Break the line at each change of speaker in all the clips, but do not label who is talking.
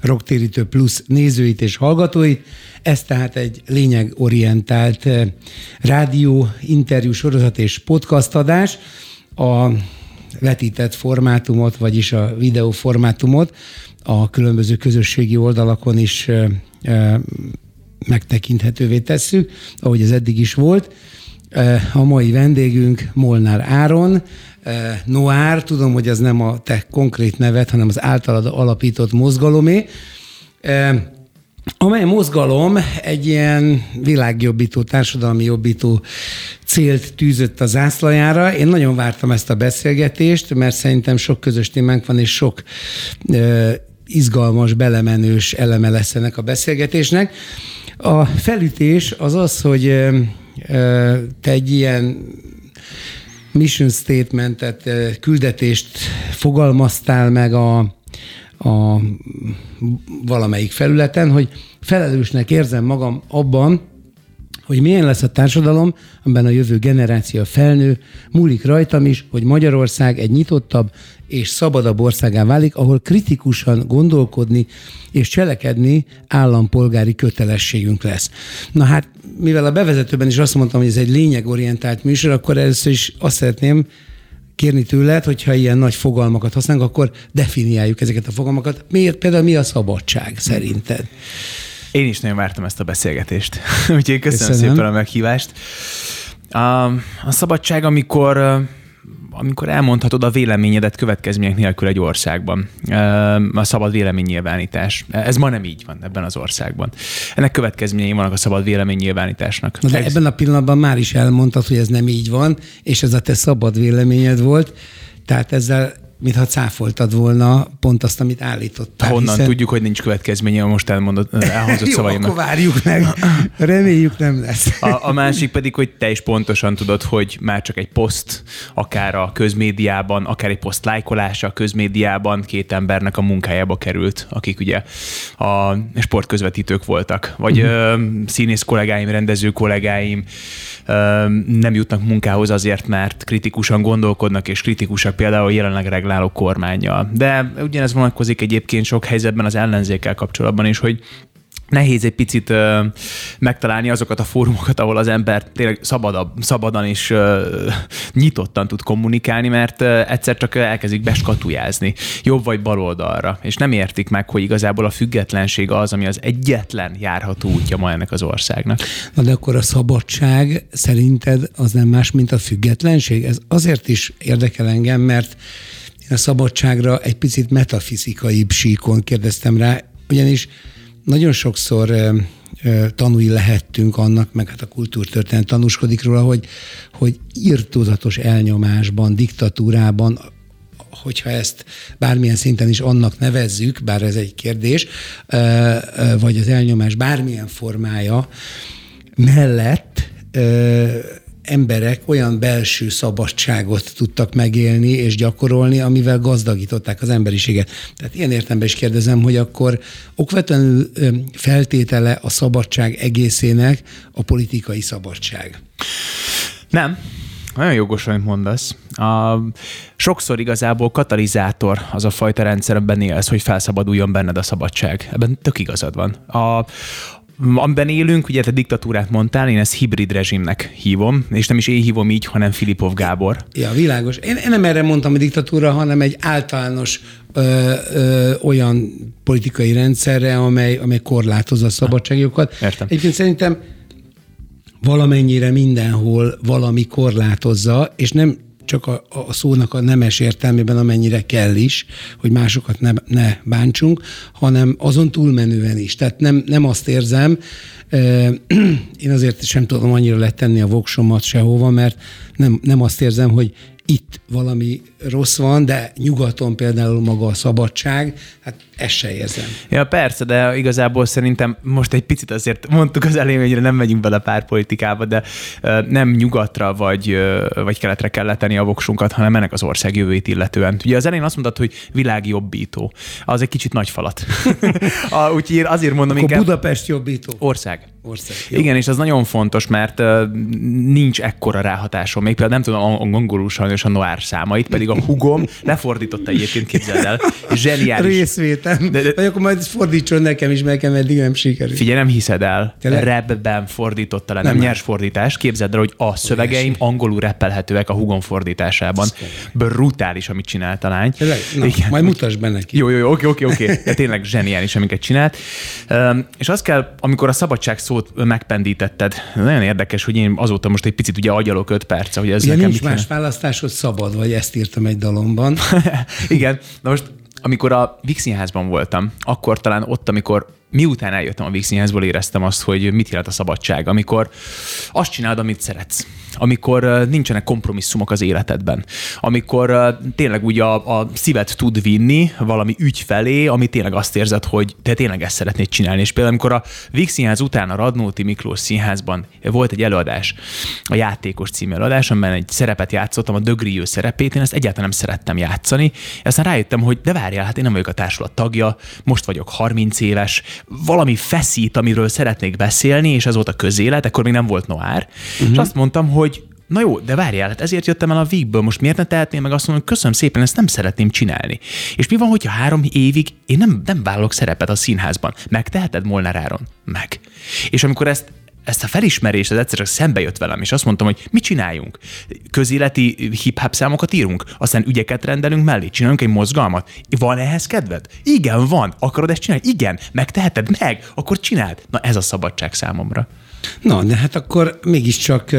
Rocktérítő Plus nézőit és hallgatóit. Ez tehát egy lényegorientált eh, rádió, interjú sorozat és podcast adás. A vetített formátumot, vagyis a videó formátumot a különböző közösségi oldalakon is eh, eh, megtekinthetővé tesszük, ahogy ez eddig is volt. A mai vendégünk Molnár Áron, Noár, tudom, hogy az nem a te konkrét nevet, hanem az általad alapított mozgalomé, amely mozgalom egy ilyen világjobbító, társadalmi jobbító célt tűzött a zászlajára. Én nagyon vártam ezt a beszélgetést, mert szerintem sok közös témánk van, és sok izgalmas, belemenős eleme lesz ennek a beszélgetésnek. A felütés az az, hogy te egy ilyen mission statementet, küldetést fogalmaztál meg a, a valamelyik felületen, hogy felelősnek érzem magam abban, hogy milyen lesz a társadalom, amiben a jövő generáció felnő, múlik rajtam is, hogy Magyarország egy nyitottabb és szabadabb országá válik, ahol kritikusan gondolkodni és cselekedni állampolgári kötelességünk lesz. Na hát, mivel a bevezetőben is azt mondtam, hogy ez egy lényegorientált műsor, akkor először is azt szeretném kérni tőled, hogyha ilyen nagy fogalmakat használunk, akkor definiáljuk ezeket a fogalmakat. Miért például mi a szabadság szerinted?
Én is nagyon vártam ezt a beszélgetést, úgyhogy köszönöm, köszönöm szépen a meghívást. A, a szabadság, amikor amikor elmondhatod a véleményedet következmények nélkül egy országban. A szabad véleménynyilvánítás. Ez ma nem így van ebben az országban. Ennek következményei vannak a szabad véleménynyilvánításnak.
Na de ez... ebben a pillanatban már is elmondtad, hogy ez nem így van, és ez a te szabad véleményed volt, tehát ezzel mintha cáfoltad volna pont azt, amit állítottál.
Honnan hiszen... tudjuk, hogy nincs következménye a most elmondott, elhangzott
Jó,
szavaimnak.
akkor várjuk meg. Reméljük nem lesz.
A, a másik pedig, hogy te is pontosan tudod, hogy már csak egy poszt, akár a közmédiában, akár egy poszt lájkolása a közmédiában két embernek a munkájába került, akik ugye a sportközvetítők voltak. Vagy uh-huh. színész kollégáim, rendező kollégáim nem jutnak munkához azért, mert kritikusan gondolkodnak, és kritikusak például jelenleg regláló kormányjal. De ugyanez vonatkozik egyébként sok helyzetben az ellenzékkel kapcsolatban is, hogy nehéz egy picit ö, megtalálni azokat a fórumokat, ahol az ember tényleg szabadabb, szabadan és ö, nyitottan tud kommunikálni, mert ö, egyszer csak elkezdik beskatujázni jobb vagy bal oldalra, és nem értik meg, hogy igazából a függetlenség az, ami az egyetlen járható útja ma ennek az országnak.
Na de akkor a szabadság szerinted az nem más, mint a függetlenség? Ez azért is érdekel engem, mert a szabadságra egy picit metafizikai síkon kérdeztem rá, ugyanis nagyon sokszor tanúi lehettünk annak, meg hát a kultúrtörténet tanúskodik róla, hogy, hogy írtózatos elnyomásban, diktatúrában, hogyha ezt bármilyen szinten is annak nevezzük, bár ez egy kérdés, vagy az elnyomás bármilyen formája mellett emberek olyan belső szabadságot tudtak megélni és gyakorolni, amivel gazdagították az emberiséget. Tehát ilyen értelemben is kérdezem, hogy akkor okvetlenül feltétele a szabadság egészének a politikai szabadság.
Nem, nagyon jogos, amit mondasz. A, sokszor igazából katalizátor az a fajta rendszer, amiben élsz, hogy felszabaduljon benned a szabadság. Ebben tök igazad van. A, amiben élünk, ugye te diktatúrát mondtál, én ezt hibrid rezsimnek hívom, és nem is én hívom így, hanem Filipov Gábor.
Ja, világos. Én, én nem erre mondtam a diktatúra, hanem egy általános ö, ö, olyan politikai rendszerre, amely, amely korlátozza a szabadságjogokat.
Értem.
Egyébként szerintem valamennyire mindenhol valami korlátozza, és nem csak a, a szónak a nemes értelmében, amennyire kell is, hogy másokat ne, ne bántsunk, hanem azon túlmenően is. Tehát nem, nem azt érzem, én azért sem tudom annyira letenni a voksomat sehova, mert nem, nem azt érzem, hogy itt valami rossz van, de nyugaton például maga a szabadság, hát ezt se érzem.
Ja, persze, de igazából szerintem most egy picit azért mondtuk az elején, hogy nem megyünk bele párpolitikába, de nem nyugatra vagy, vagy keletre kell letenni a voksunkat, hanem ennek az ország jövőjét illetően. Ugye az elején azt mondtad, hogy világjobbító. Az egy kicsit nagy falat. Úgyhogy én azért mondom
Akkor
inkább...
Budapest jobbító.
Ország.
Ország.
Jó. Igen, és az nagyon fontos, mert nincs ekkora ráhatásom. Még például nem tudom angolul sajnos a Noir számait, pedig a hugom lefordította egyébként, képzeld el. Zseniális.
Részvétem. De, de, Vagy akkor majd fordítson nekem is, mert eddig nem sikerült.
Figyelj, nem hiszed el. Rebben fordította le, nem, nem nyers fordítás. Képzeld el, hogy a szövegeim angolul reppelhetőek a hugom fordításában. Brutális, amit csinált a lány.
Na, Igen. Majd mutasd be neki.
Jó, jó, jó, oké, oké, oké. De tényleg zseniális, amiket csinált. És azt kell, amikor a szabadság szót megpendítetted. Nagyon érdekes, hogy én azóta most egy picit ugye agyalok öt perc, hogy ez
Ugye nekem nincs más választásod szabad, vagy ezt írtam egy dalomban.
Igen, na most amikor a Vixinházban voltam, akkor talán ott, amikor miután eljöttem a Vixinházból, éreztem azt, hogy mit jelent a szabadság, amikor azt csinálod, amit szeretsz amikor nincsenek kompromisszumok az életedben, amikor tényleg úgy a, a szívet tud vinni valami ügy felé, ami tényleg azt érzed, hogy te tényleg ezt szeretnéd csinálni. És például, amikor a Víg Színház után a Radnóti Miklós Színházban volt egy előadás, a játékos című előadás, amiben egy szerepet játszottam, a Dögriő szerepét, én ezt egyáltalán nem szerettem játszani. Aztán rájöttem, hogy de várjál, hát én nem vagyok a társulat tagja, most vagyok 30 éves, valami feszít, amiről szeretnék beszélni, és ez volt a közélet, akkor még nem volt noár. Uh-huh. És azt mondtam, hogy Na jó, de várjál, hát ezért jöttem el a vígből, most miért ne tehetném meg azt mondom, hogy köszönöm szépen, ezt nem szeretném csinálni. És mi van, hogyha három évig én nem, nem vállalok szerepet a színházban? Megteheted Molnár Áron? Meg. És amikor ezt ezt a felismerést, ez egyszer csak szembe jött velem, és azt mondtam, hogy mit csináljunk? Közéleti hip-hop számokat írunk, aztán ügyeket rendelünk mellé, csinálunk egy mozgalmat. Van ehhez kedved? Igen, van. Akarod ezt csinálni? Igen. Megteheted? Meg. Akkor csináld. Na ez a szabadság számomra.
Na, de hát akkor mégiscsak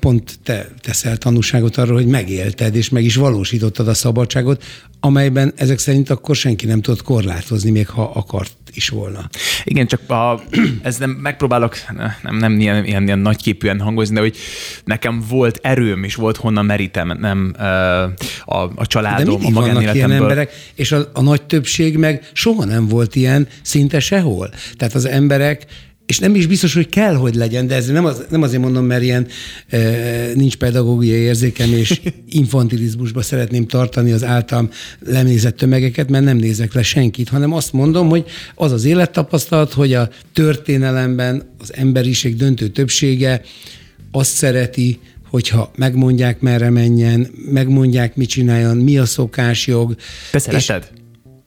pont te teszel tanúságot arról, hogy megélted, és meg is valósítottad a szabadságot, amelyben ezek szerint akkor senki nem tudott korlátozni, még ha akart is volna.
Igen, csak a, ez nem, megpróbálok nem, nem ilyen, ilyen, ilyen nagyképűen hangozni, de hogy nekem volt erőm, és volt honnan merítem, nem a, a családom,
de
a
vannak ilyen emberek, és a, a nagy többség meg soha nem volt ilyen szinte sehol. Tehát az emberek és nem is biztos, hogy kell, hogy legyen, de ez nem, az, nem azért mondom, mert ilyen e, nincs pedagógiai érzékem, és infantilizmusba szeretném tartani az általam lenézett tömegeket, mert nem nézek le senkit, hanem azt mondom, hogy az az élettapasztalat, hogy a történelemben az emberiség döntő többsége azt szereti, hogyha megmondják, merre menjen, megmondják, mit csináljon, mi a szokásjog.
Te szereted? És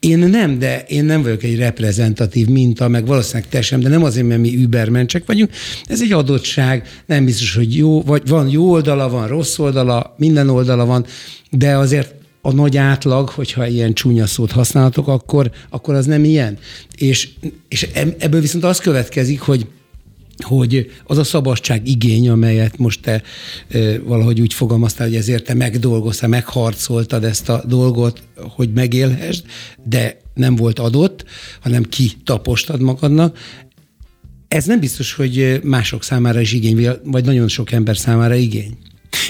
én nem, de én nem vagyok egy reprezentatív minta, meg valószínűleg te sem, de nem azért, mert mi übermencsek vagyunk. Ez egy adottság, nem biztos, hogy jó, vagy van jó oldala, van rossz oldala, minden oldala van, de azért a nagy átlag, hogyha ilyen csúnya szót használhatok, akkor, akkor az nem ilyen. És, és ebből viszont az következik, hogy hogy az a szabadság igény, amelyet most te e, valahogy úgy fogalmaztál, hogy ezért te megdolgoztál, megharcoltad ezt a dolgot, hogy megélhessd, de nem volt adott, hanem ki tapostad magadnak. Ez nem biztos, hogy mások számára is igény, vagy nagyon sok ember számára igény.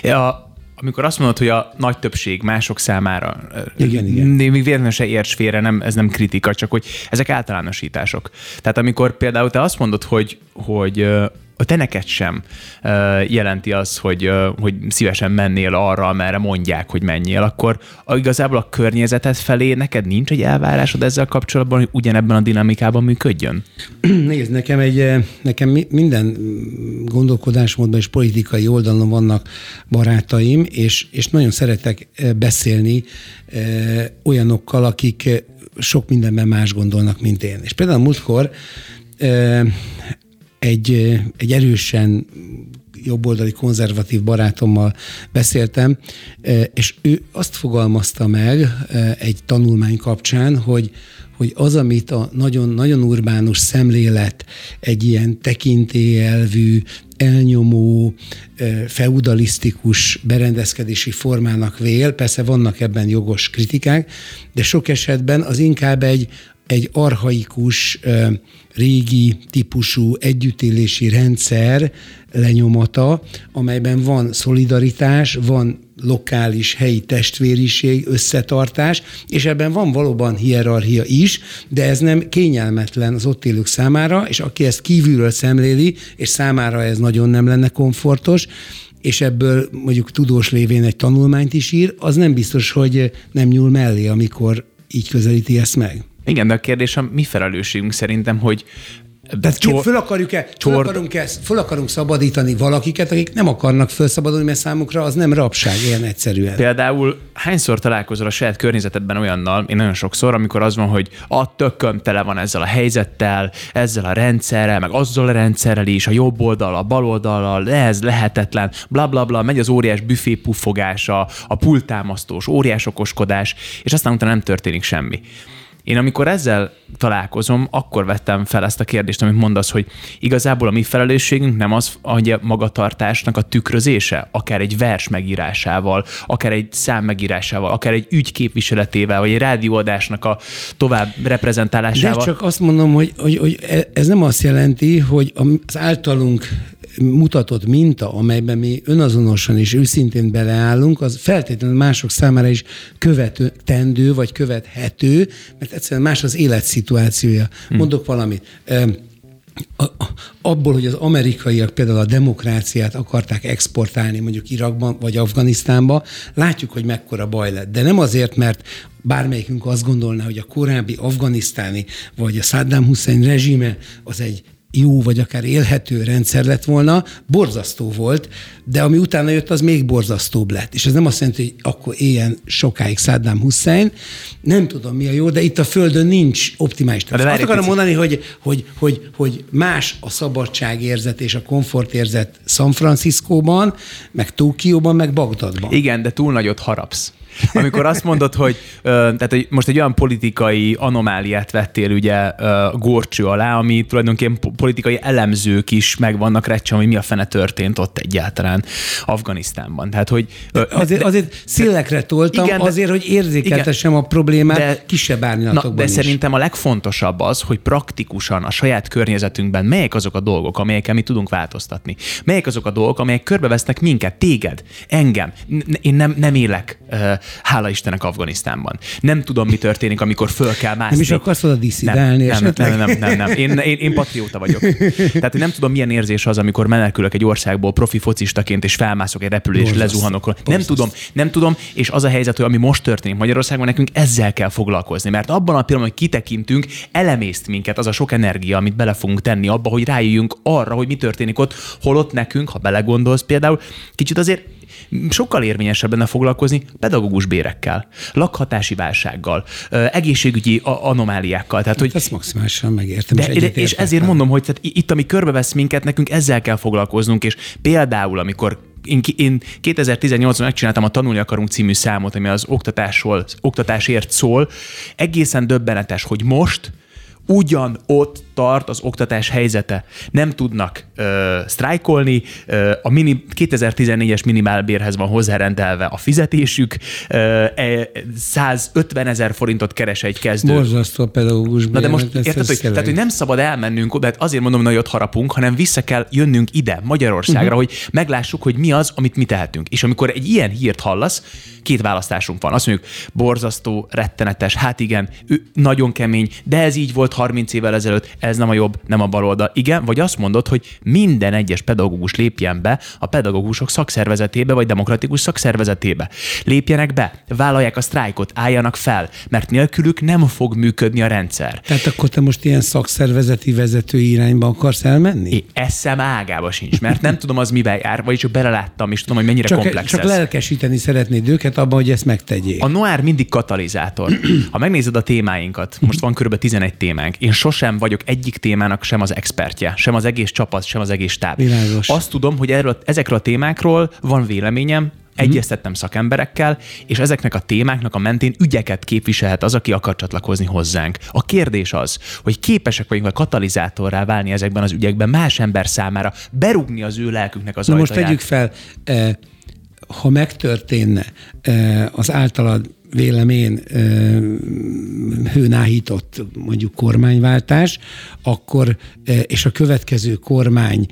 Ja, amikor azt mondod, hogy a nagy többség mások számára,
igen, igen.
még véletlenül se érts félre, nem, ez nem kritika, csak hogy ezek általánosítások. Tehát amikor például te azt mondod, hogy, hogy a te neked sem jelenti az, hogy, hogy szívesen mennél arra, amerre mondják, hogy menjél, akkor igazából a környezeted felé neked nincs egy elvárásod ezzel kapcsolatban, hogy ugyanebben a dinamikában működjön?
Nézd, nekem, egy, nekem minden gondolkodásmódban és politikai oldalon vannak barátaim, és, és nagyon szeretek beszélni olyanokkal, akik sok mindenben más gondolnak, mint én. És például múltkor egy, egy erősen jobboldali konzervatív barátommal beszéltem, és ő azt fogalmazta meg egy tanulmány kapcsán, hogy hogy az, amit a nagyon, nagyon urbánus szemlélet egy ilyen tekintélyelvű, elnyomó, feudalisztikus berendezkedési formának vél, persze vannak ebben jogos kritikák, de sok esetben az inkább egy, egy arhaikus, régi típusú együttélési rendszer lenyomata, amelyben van szolidaritás, van lokális, helyi testvériség, összetartás, és ebben van valóban hierarchia is, de ez nem kényelmetlen az ott élők számára, és aki ezt kívülről szemléli, és számára ez nagyon nem lenne komfortos, és ebből mondjuk tudós lévén egy tanulmányt is ír, az nem biztos, hogy nem nyúl mellé, amikor így közelíti ezt meg.
Igen, de a kérdés a mi felelősségünk szerintem, hogy
tehát csor, föl akarjuk-e, föl, akarunk-e, föl akarunk szabadítani valakiket, akik nem akarnak felszabadulni, mert számukra az nem rabság, ilyen egyszerűen.
Például hányszor találkozol a saját környezetedben olyannal, én nagyon sokszor, amikor az van, hogy a tököm tele van ezzel a helyzettel, ezzel a rendszerrel, meg azzal a rendszerrel is, a jobb oldal, a bal oldallal, ez lehetetlen, bla bla bla, megy az óriás büfé puffogása, a pultámasztós, óriás okoskodás, és aztán utána nem történik semmi. Én amikor ezzel találkozom, akkor vettem fel ezt a kérdést, amit mondasz, hogy igazából a mi felelősségünk nem az, hogy a magatartásnak a tükrözése, akár egy vers megírásával, akár egy szám megírásával, akár egy ügy képviseletével, vagy egy rádióadásnak a tovább reprezentálásával.
De csak azt mondom, hogy, hogy, hogy ez nem azt jelenti, hogy az általunk mutatott minta, amelyben mi önazonosan és őszintén beleállunk, az feltétlenül mások számára is követendő vagy követhető, mert egyszerűen más az életszituációja. Hmm. Mondok valamit abból, hogy az amerikaiak például a demokráciát akarták exportálni mondjuk Irakban vagy Afganisztánba, látjuk, hogy mekkora baj lett. De nem azért, mert bármelyikünk azt gondolná, hogy a korábbi afganisztáni vagy a Saddam Hussein rezsime az egy jó, vagy akár élhető rendszer lett volna, borzasztó volt, de ami utána jött, az még borzasztóbb lett. És ez nem azt jelenti, hogy akkor éljen sokáig Saddam Hussein. Nem tudom, mi a jó, de itt a Földön nincs optimális. De azt akarom mondani, hogy, hogy, hogy, hogy más a szabadságérzet és a komfortérzet San Franciscóban, meg Tokióban, meg Bagdadban.
Igen, de túl nagyot harapsz. Amikor azt mondod, hogy, tehát, hogy most egy olyan politikai anomáliát vettél ugye górcső alá, ami tulajdonképpen politikai elemzők is meg vannak recsen, hogy mi a fene történt ott egyáltalán Afganisztánban. Tehát, hogy,
azért, de, azért szélekre toltam, igen, azért, hogy érzékeltessem a problémát de, kisebb árnyalatokban
De is. szerintem a legfontosabb az, hogy praktikusan a saját környezetünkben melyek azok a dolgok, amelyekkel mi tudunk változtatni. Melyek azok a dolgok, amelyek körbevesznek minket, téged, engem. Én nem, nem élek hála Istennek Afganisztánban. Nem tudom, mi történik, amikor föl kell mászni.
Nem is akarsz oda diszidálni
nem, nem, nem, nem, nem, nem. Én, én, én patrióta vagyok. Tehát én nem tudom, milyen érzés az, amikor menekülök egy országból profi focistaként, és felmászok egy repülés, és lezuhanok. Nem tudom, nem tudom, és az a helyzet, hogy ami most történik Magyarországon, nekünk ezzel kell foglalkozni, mert abban a pillanatban, hogy kitekintünk, elemészt minket az a sok energia, amit bele fogunk tenni abba, hogy rájöjjünk arra, hogy mi történik ott, holott nekünk, ha belegondolsz például, kicsit azért sokkal érvényesebb lenne foglalkozni pedagógus bérekkel, lakhatási válsággal, egészségügyi anomáliákkal. Tehát, hogy,
Ezt maximálisan megértem.
De, és, és ezért mondom, hogy tehát itt, ami körbevesz minket, nekünk ezzel kell foglalkoznunk, és például, amikor én, én 2018-ban megcsináltam a Tanulni akarunk című számot, ami az oktatásról, oktatásért szól. Egészen döbbenetes, hogy most ugyan ott tart az oktatás helyzete. Nem tudnak ö, sztrájkolni, ö, a mini, 2014-es minimálbérhez van hozzárendelve a fizetésük, ö, 150 e, ezer forintot keres egy kezdő.
Borzasztó a pedagógus
Na de most érted, hogy, tehát, hogy nem szabad elmennünk, de azért mondom, hogy ott harapunk, hanem vissza kell jönnünk ide, Magyarországra, uh-huh. hogy meglássuk, hogy mi az, amit mi tehetünk. És amikor egy ilyen hírt hallasz, két választásunk van. Azt mondjuk, borzasztó, rettenetes, hát igen, ő nagyon kemény, de ez így volt 30 évvel ezelőtt, ez nem a jobb, nem a bal oldal. Igen, vagy azt mondod, hogy minden egyes pedagógus lépjen be a pedagógusok szakszervezetébe, vagy demokratikus szakszervezetébe. Lépjenek be, vállalják a sztrájkot, álljanak fel, mert nélkülük nem fog működni a rendszer.
Tehát akkor te most ilyen szakszervezeti vezető irányba akarsz elmenni? É,
eszem ágába sincs, mert nem tudom az mivel jár, vagy csak beleláttam, és tudom, hogy mennyire
csak,
komplex
Csak
ez.
lelkesíteni szeretnéd őket abban, hogy ezt megtegyék.
A noir mindig katalizátor. Ha megnézed a témáinkat, most van kb. 11 témánk, én sosem vagyok egyik témának sem az expertje, sem az egész csapat, sem az egész táb.
Világos.
Azt tudom, hogy erről, ezekről a témákról van véleményem, egyeztettem szakemberekkel, és ezeknek a témáknak a mentén ügyeket képviselhet az, aki akar csatlakozni hozzánk. A kérdés az, hogy képesek vagyunk a katalizátorrá válni ezekben az ügyekben más ember számára, berúgni az ő lelküknek az
Na most tegyük fel, eh, ha megtörténne eh, az általad vélemén hőnáhított mondjuk kormányváltás, akkor, és a következő kormány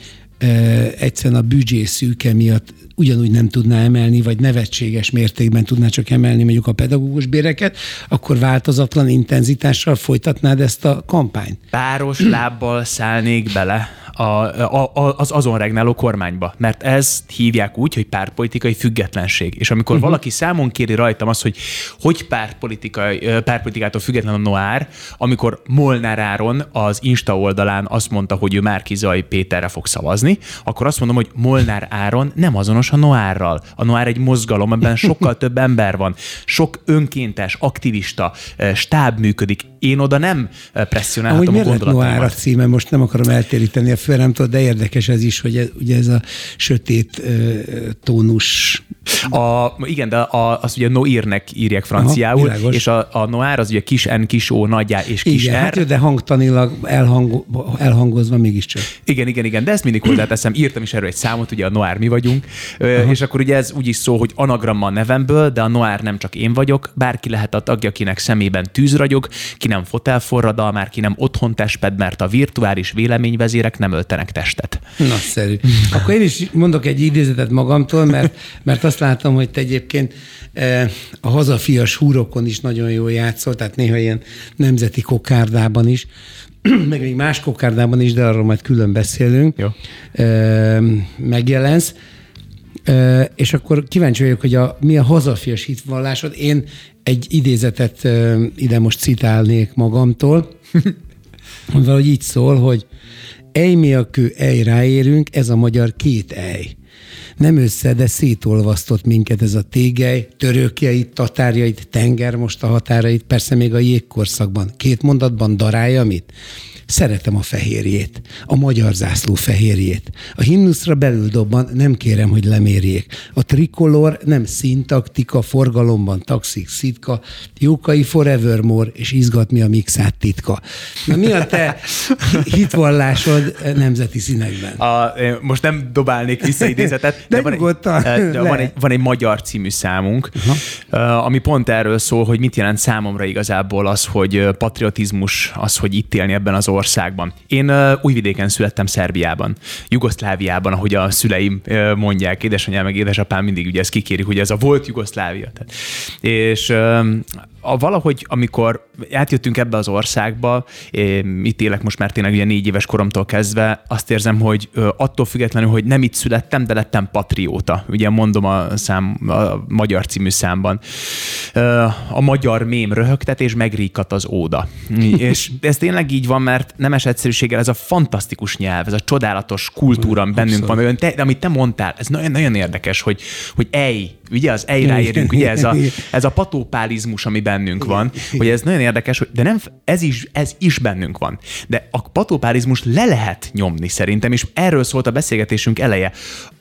egyszerűen a büdzsé szűke miatt ugyanúgy nem tudná emelni, vagy nevetséges mértékben tudná csak emelni mondjuk a pedagógus béreket, akkor változatlan intenzitással folytatnád ezt a kampányt?
Páros lábbal szállnék bele a, a, az azon regnáló kormányba. Mert ezt hívják úgy, hogy pártpolitikai függetlenség. És amikor uh-huh. valaki számon kéri rajtam azt, hogy hogy pártpolitikai, pártpolitikától független a Noár, amikor Molnár Áron az Insta oldalán azt mondta, hogy ő Márkizai Péterre fog szavazni, akkor azt mondom, hogy Molnár Áron nem azonos a Noárral. A Noár egy mozgalom, ebben sokkal több ember van, sok önkéntes, aktivista, stáb működik. Én oda nem presszionálhatom
Ahogy
a gondolatomat.
Noár a címe, most nem akarom eltéríteni a tudod, de érdekes ez is, hogy ez, ugye ez a sötét uh, tónus.
A, igen, de a, az ugye Noirnek írják franciául, Aha, és a, a Noir az ugye kis N, kis O, nagyjá és kis
igen,
R.
Hát, de hangtanilag elhang, elhangozva mégiscsak.
Igen, igen, igen, de ezt mindig hozzáteszem. Írtam is erről egy számot, ugye a Noir mi vagyunk, Aha. és akkor ugye ez úgy is szó, hogy anagramma a nevemből, de a Noir nem csak én vagyok, bárki lehet a tagja, akinek szemében tűz ragyog, ki nem fotelforradal, már ki nem otthon testped, mert a virtuális véleményvezérek nem öltenek testet.
Nagyszerű. Akkor én is mondok egy idézetet magamtól, mert, mert azt látom, hogy te egyébként eh, a hazafias húrokon is nagyon jól játszol, tehát néha ilyen nemzeti kokárdában is, meg még más kokárdában is, de arról majd külön beszélünk,
Jó.
Eh, megjelensz. Eh, és akkor kíváncsi vagyok, hogy a, mi a hazafias hitvallásod. Én egy idézetet ide most citálnék magamtól, hogy valahogy így szól, hogy Ej mi a kő, ej ráérünk, ez a magyar két ej. Nem össze, de szétolvasztott minket ez a tégely, törökjeit, tatárjait, tenger most a határait, persze még a jégkorszakban. Két mondatban darálja mit? Szeretem a fehérjét, a magyar zászló fehérjét. A himnuszra belül dobban, nem kérem, hogy lemérjék. A trikolor nem színtaktika, forgalomban taxik szitka, jókai forevermore, és izgat mi a mixát titka. Na mi a te hitvallásod nemzeti színekben?
A, most nem dobálnék vissza idézetet,
de, de,
van,
egy,
de van, egy, van egy magyar című számunk, Aha. ami pont erről szól, hogy mit jelent számomra igazából az, hogy patriotizmus, az, hogy itt élni ebben az országban. Én újvidéken születtem Szerbiában, Jugoszláviában, ahogy a szüleim mondják, édesanyám meg édesapám mindig ugye ezt kikérik, hogy ez a volt Jugoszlávia. Tehát. És a, valahogy, amikor átjöttünk ebbe az országba, itt élek most már tényleg ugye négy éves koromtól kezdve, azt érzem, hogy attól függetlenül, hogy nem itt születtem, de lettem patrióta. Ugye mondom a, szám, a magyar című számban. A magyar mém röhögtet és megríkat az óda. és ez tényleg így van, mert nemes egyszerűséggel ez a fantasztikus nyelv, ez a csodálatos kultúra bennünk Abszolút. van. Te, de amit te mondtál, ez nagyon, nagyon érdekes, hogy, hogy ej, ugye az ej ráérünk, ugye ez a, ez a patópálizmus, ami bennünk van, hogy ez nagyon érdekes, hogy de nem, ez is, ez is bennünk van. De a patópálizmus le lehet nyomni szerintem, és erről szólt a beszélgetésünk eleje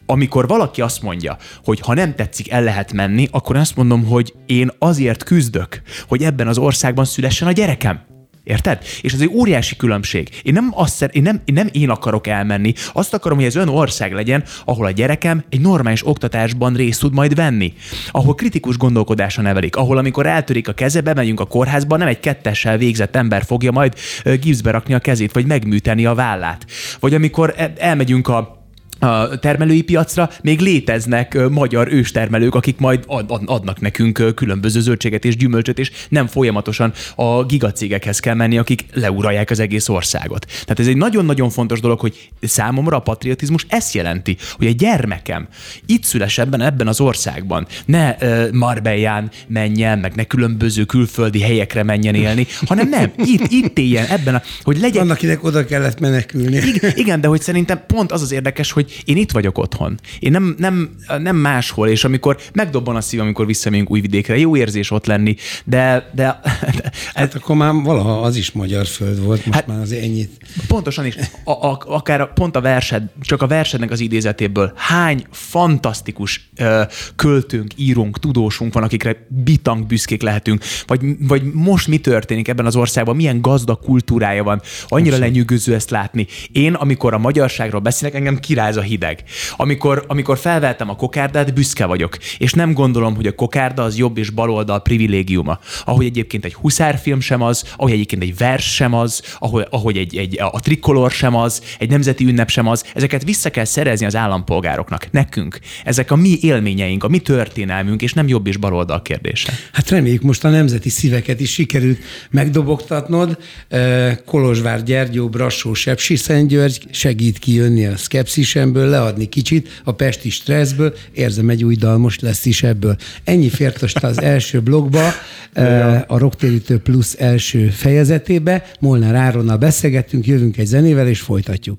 amikor valaki azt mondja, hogy ha nem tetszik, el lehet menni, akkor azt mondom, hogy én azért küzdök, hogy ebben az országban szülessen a gyerekem. Érted? És ez egy óriási különbség. Én nem, azt szer, én, nem, én nem én akarok elmenni, azt akarom, hogy ez olyan ország legyen, ahol a gyerekem egy normális oktatásban részt tud majd venni. Ahol kritikus gondolkodásra nevelik, ahol amikor eltörik a keze, bemegyünk a kórházba, nem egy kettessel végzett ember fogja majd gipszbe rakni a kezét, vagy megműteni a vállát. Vagy amikor e, elmegyünk a a termelői piacra még léteznek magyar őstermelők, akik majd adnak nekünk különböző zöldséget és gyümölcsöt, és nem folyamatosan a gigacégekhez kell menni, akik leuralják az egész országot. Tehát ez egy nagyon-nagyon fontos dolog, hogy számomra a patriotizmus ezt jelenti, hogy egy gyermekem itt szülesebben ebben az országban, ne uh, Marbellán menjen, meg ne különböző külföldi helyekre menjen élni, hanem nem, itt, itt éljen ebben, a, hogy legyen...
Annak akinek oda kellett menekülni.
Igen, igen, de hogy szerintem pont az az érdekes, hogy én itt vagyok otthon. Én nem, nem, nem máshol, és amikor megdobban a szív, amikor visszamegyünk újvidékre, jó érzés ott lenni, de... de,
de hát akkor már valaha az is magyar föld volt, most hát, már azért ennyit.
Pontosan is. A, a, akár pont a versed, csak a versednek az idézetéből hány fantasztikus ö, költőnk, írunk, tudósunk van, akikre bitang büszkék lehetünk, vagy, vagy most mi történik ebben az országban, milyen gazdag kultúrája van, annyira lenyűgöző ezt látni. Én, amikor a magyarságról beszélek, engem kiráz a hideg. Amikor, amikor felvettem a kokárdát, büszke vagyok, és nem gondolom, hogy a kokárda az jobb és baloldal privilégiuma. Ahogy egyébként egy huszárfilm sem az, ahogy egyébként egy vers sem az, ahogy, ahogy egy, egy, a trikolor sem az, egy nemzeti ünnep sem az, ezeket vissza kell szerezni az állampolgároknak, nekünk. Ezek a mi élményeink, a mi történelmünk, és nem jobb és baloldal kérdése.
Hát reméljük most a nemzeti szíveket is sikerült megdobogtatnod. Kolozsvár, Gyergyó, Brassó, Sepsi, Szentgyörgy segít kijönni a szkepszisemből, leadni kicsit a pesti stresszből, érzem egy új dal most lesz is ebből. Ennyi fért most az első blogba, a Rocktérítő Plus első fejezetébe. Molnár Áronnal beszélgettünk, jövünk egy zenével, és folytatjuk.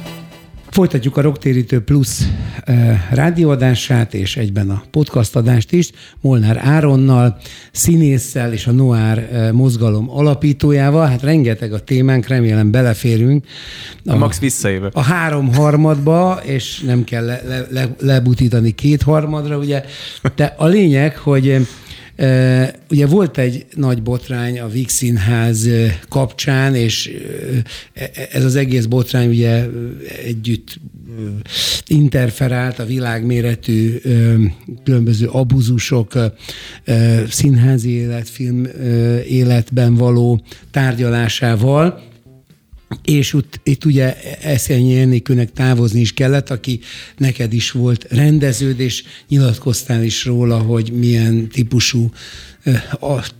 Folytatjuk a Rocktérítő Plus rádióadását és egyben a podcast adást is, Molnár Áronnal, színésszel és a Noár mozgalom alapítójával. Hát rengeteg a témánk, remélem beleférünk.
A, a Max visszajövök.
A három harmadba, és nem kell le, le, le, lebutítani két harmadra, ugye. De a lényeg, hogy Ugye volt egy nagy botrány a Víg Színház kapcsán, és e, ez az egész botrány ugye együtt interferált a világméretű különböző abuzusok, színházi élet, film életben való tárgyalásával, és ut, itt ugye Eszenyi Enikőnek távozni is kellett, aki neked is volt rendeződ, és nyilatkoztál is róla, hogy milyen típusú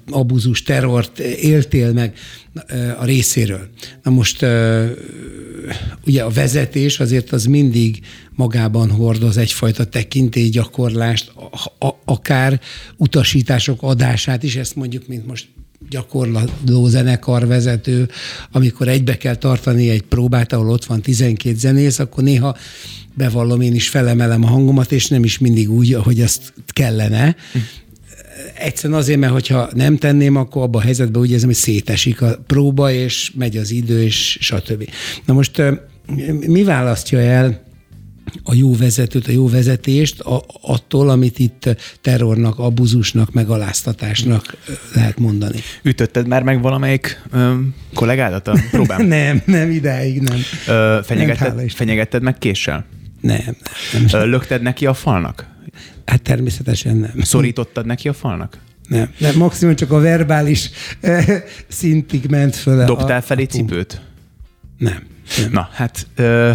abuzus, terrort éltél meg a részéről. Na most ugye a vezetés azért az mindig magában hordoz egyfajta tekintélygyakorlást, akár utasítások adását is, ezt mondjuk, mint most gyakorló zenekarvezető, amikor egybe kell tartani egy próbát, ahol ott van 12 zenész, akkor néha bevallom, én is felemelem a hangomat, és nem is mindig úgy, ahogy azt kellene. Egyszerűen azért, mert hogyha nem tenném, akkor abban a helyzetben úgy érzem, hogy szétesik a próba, és megy az idő, és stb. Na most mi választja el a jó vezetőt, a jó vezetést a, attól, amit itt terrornak, abuzusnak, megaláztatásnak lehet mondani.
Ütötted már meg valamelyik ö, kollégádat a próbán?
nem, nem, ideig nem. Ö,
fenyegetted, nem, fenyegetted meg késsel?
Nem.
nem, nem. Lökted neki a falnak?
Hát természetesen nem.
Szorítottad neki a falnak?
Nem, nem maximum csak a verbális szintig ment föl.
Dobtál a, felé a cipőt?
Nem, nem.
Na, hát... Ö,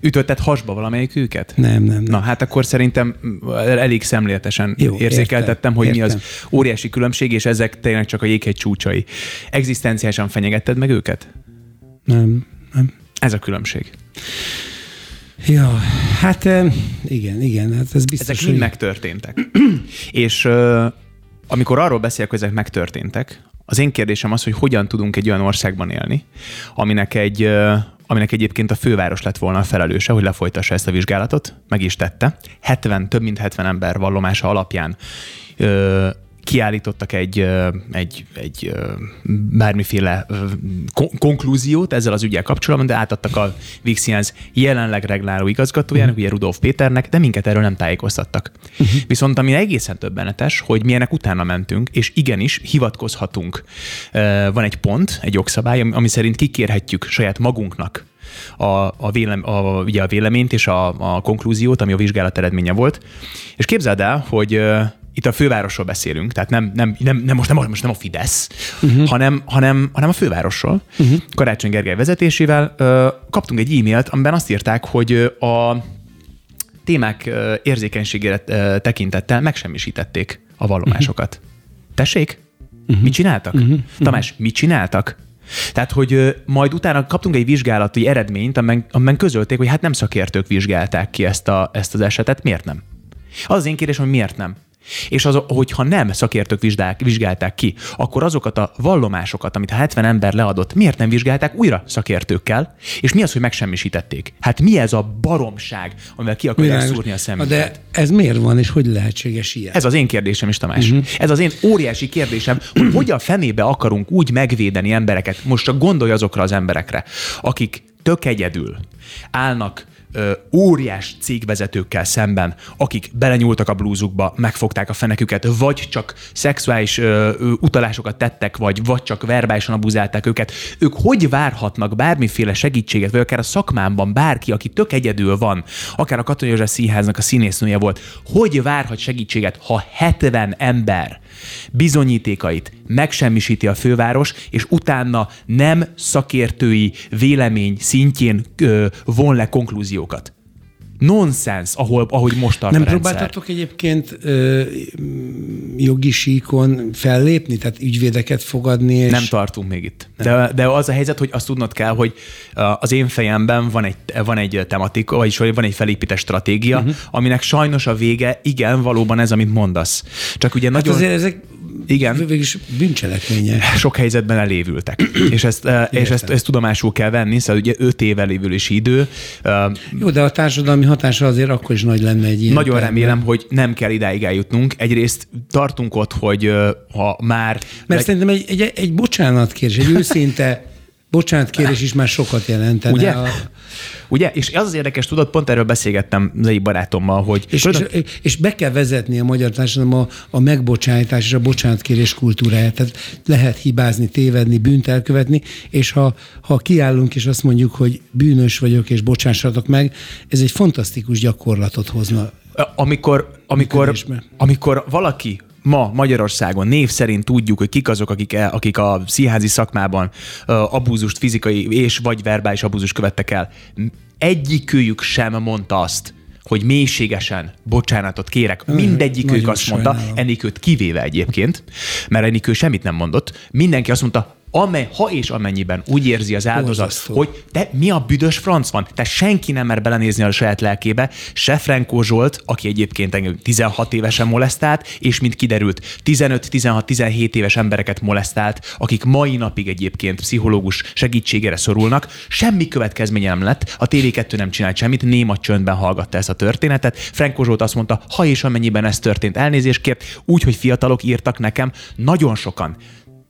Ütötted hasba valamelyik őket?
Nem, nem, nem.
Na hát akkor szerintem elég szemléletesen Jó, érzékeltettem, értem, hogy értem. mi az óriási különbség, és ezek tényleg csak a jéghegy csúcsai. Egzisztenciálisan fenyegetted meg őket?
Nem, nem.
Ez a különbség.
Ja, hát igen, igen, hát ez biztos,
Ezek mind hogy... megtörténtek. és amikor arról beszélek, hogy ezek megtörténtek, az én kérdésem az, hogy hogyan tudunk egy olyan országban élni, aminek egy aminek egyébként a főváros lett volna a felelőse, hogy lefolytassa ezt a vizsgálatot, meg is tette. 70, több mint 70 ember vallomása alapján kiállítottak egy, egy, egy bármiféle konklúziót ezzel az ügyel kapcsolatban, de átadtak a Vixians jelenleg regláló igazgatójának, uh-huh. ugye Rudolf Péternek, de minket erről nem tájékoztattak. Uh-huh. Viszont ami egészen többenetes, hogy milyenek utána mentünk, és igenis hivatkozhatunk. Van egy pont, egy jogszabály, ami szerint kikérhetjük saját magunknak a, a, vélem, a, ugye a véleményt és a, a konklúziót, ami a vizsgálat eredménye volt. És képzeld el, hogy itt a fővárosról beszélünk, tehát nem, nem, nem, nem most, nem, most nem a Fidesz, uh-huh. hanem, hanem, hanem a fővárosról. Uh-huh. Karácsony Gergely vezetésével ö, kaptunk egy e-mailt, amiben azt írták, hogy a témák érzékenységére tekintettel megsemmisítették a vallomásokat. Uh-huh. Tessék? Uh-huh. Mit csináltak? Uh-huh. Tamás, mit csináltak? Tehát, hogy majd utána kaptunk egy vizsgálati eredményt, amiben, amiben közölték, hogy hát nem szakértők vizsgálták ki ezt, a, ezt az esetet, miért nem? Az az én kérdésem, hogy miért nem? És az, hogyha nem szakértők vizsgálták, vizsgálták ki, akkor azokat a vallomásokat, amit a 70 ember leadott, miért nem vizsgálták újra szakértőkkel? És mi az, hogy megsemmisítették? Hát mi ez a baromság, amivel ki akarják
Világos.
szúrni a szemünket?
De ez miért van, és hogy lehetséges ilyen?
Ez az én kérdésem is, Tamás. Uh-huh. Ez az én óriási kérdésem, hogy hogy a fenébe akarunk úgy megvédeni embereket. Most csak gondolj azokra az emberekre, akik tök egyedül állnak óriás cégvezetőkkel szemben, akik belenyúltak a blúzukba, megfogták a feneküket, vagy csak szexuális ö, utalásokat tettek, vagy, vagy csak verbálisan abuzálták őket. Ők hogy várhatnak bármiféle segítséget, vagy akár a szakmámban bárki, aki tök egyedül van, akár a Katonai József Színháznak a színésznője volt, hogy várhat segítséget, ha 70 ember bizonyítékait megsemmisíti a főváros, és utána nem szakértői vélemény szintjén ö, von le konklúziókat. Nonsens, ahol, ahogy most tart
Nem
a
próbáltatok egyébként ö, jogi síkon fellépni, tehát ügyvédeket fogadni? És...
Nem tartunk még itt. De, de az a helyzet, hogy azt tudnod kell, hogy az én fejemben van egy, van egy tematika, vagyis van egy felépített stratégia, uh-huh. aminek sajnos a vége igen, valóban ez, amit mondasz. Csak ugye
Hát
nagyon...
azért ezek
Igen.
végülis bűncselekmények.
sok helyzetben elévültek. és ezt, eh, és ezt, ezt tudomásul kell venni, szóval ugye öt év elévülési idő. Eh,
Jó, de a társadalmi hatása azért akkor is nagy lenne egy ilyen.
Nagyon
perben.
remélem, hogy nem kell idáig eljutnunk. Egyrészt tartunk ott, hogy ha már...
Mert szerintem egy, egy, egy bocsánatkérés, egy őszinte bocsánatkérés is már sokat jelentene.
Ugye?
A,
Ugye? És az az érdekes, tudod, pont erről beszélgettem az egyik barátommal, hogy...
és, és, és be kell vezetni a magyar társadalom a, a megbocsájtás és a bocsánatkérés kultúráját. Tehát lehet hibázni, tévedni, bűnt elkövetni, és ha, ha kiállunk és azt mondjuk, hogy bűnös vagyok és bocsássatok meg, ez egy fantasztikus gyakorlatot hozna.
amikor, amikor, amikor valaki ma Magyarországon név szerint tudjuk, hogy kik azok, akik, el, akik a színházi szakmában uh, abúzust, fizikai és vagy verbális abúzust követtek el, egyikőjük sem mondta azt, hogy mélységesen bocsánatot kérek. Mindegyikük azt mondta. Enikőt kivéve egyébként, mert Enikő semmit nem mondott, mindenki azt mondta, amely, ha és amennyiben úgy érzi az áldozat,
Borzasztó.
hogy te mi a büdös franc van? Te senki nem mer belenézni a saját lelkébe, se Frenkó Zsolt, aki egyébként engem 16 évesen molesztált, és mint kiderült, 15-16-17 éves embereket molesztált, akik mai napig egyébként pszichológus segítségére szorulnak, semmi következménye nem lett, a TV2 nem csinált semmit, néma csöndben hallgatta ezt a történetet. Frenkó Zsolt azt mondta, ha és amennyiben ez történt, elnézést kért, úgy, hogy fiatalok írtak nekem, nagyon sokan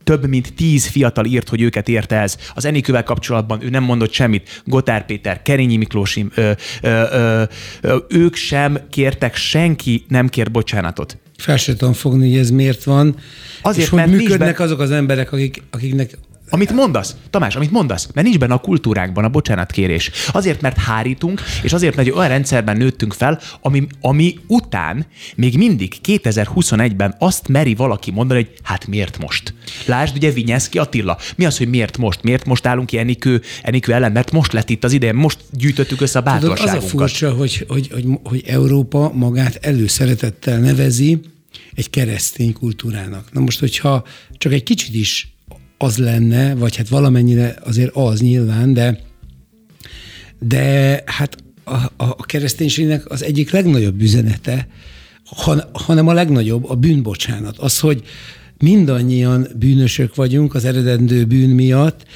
több mint tíz fiatal írt, hogy őket érte ez. Az Enikővel kapcsolatban ő nem mondott semmit. Gotár Péter, Kerényi Miklós, ö, ö, ö, ö, ők sem kértek, senki nem kér bocsánatot.
Fel se tudom fogni, hogy ez miért van.
Azért,
és hogy
mert
működnek
be-
azok az emberek, akik, akiknek
Amit mondasz, Tamás, amit mondasz, mert nincs benne a kultúrákban a bocsánatkérés. Azért, mert hárítunk, és azért, mert egy olyan rendszerben nőttünk fel, ami, ami után még mindig 2021-ben azt meri valaki mondani, hogy hát miért most? Lásd, ugye Vinyeszki Attila. Mi az, hogy miért most? Miért most állunk ki Enikő, Enikő ellen? Mert most lett itt az ideje, most gyűjtöttük össze a
Tudod, az a
bátorságunkat.
furcsa, hogy, hogy, hogy, hogy Európa magát előszeretettel nevezi egy keresztény kultúrának. Na most, hogyha csak egy kicsit is az lenne, vagy hát valamennyire azért az nyilván, de, de hát a, a, kereszténységnek az egyik legnagyobb üzenete, han, hanem a legnagyobb, a bűnbocsánat. Az, hogy mindannyian bűnösök vagyunk az eredendő bűn miatt,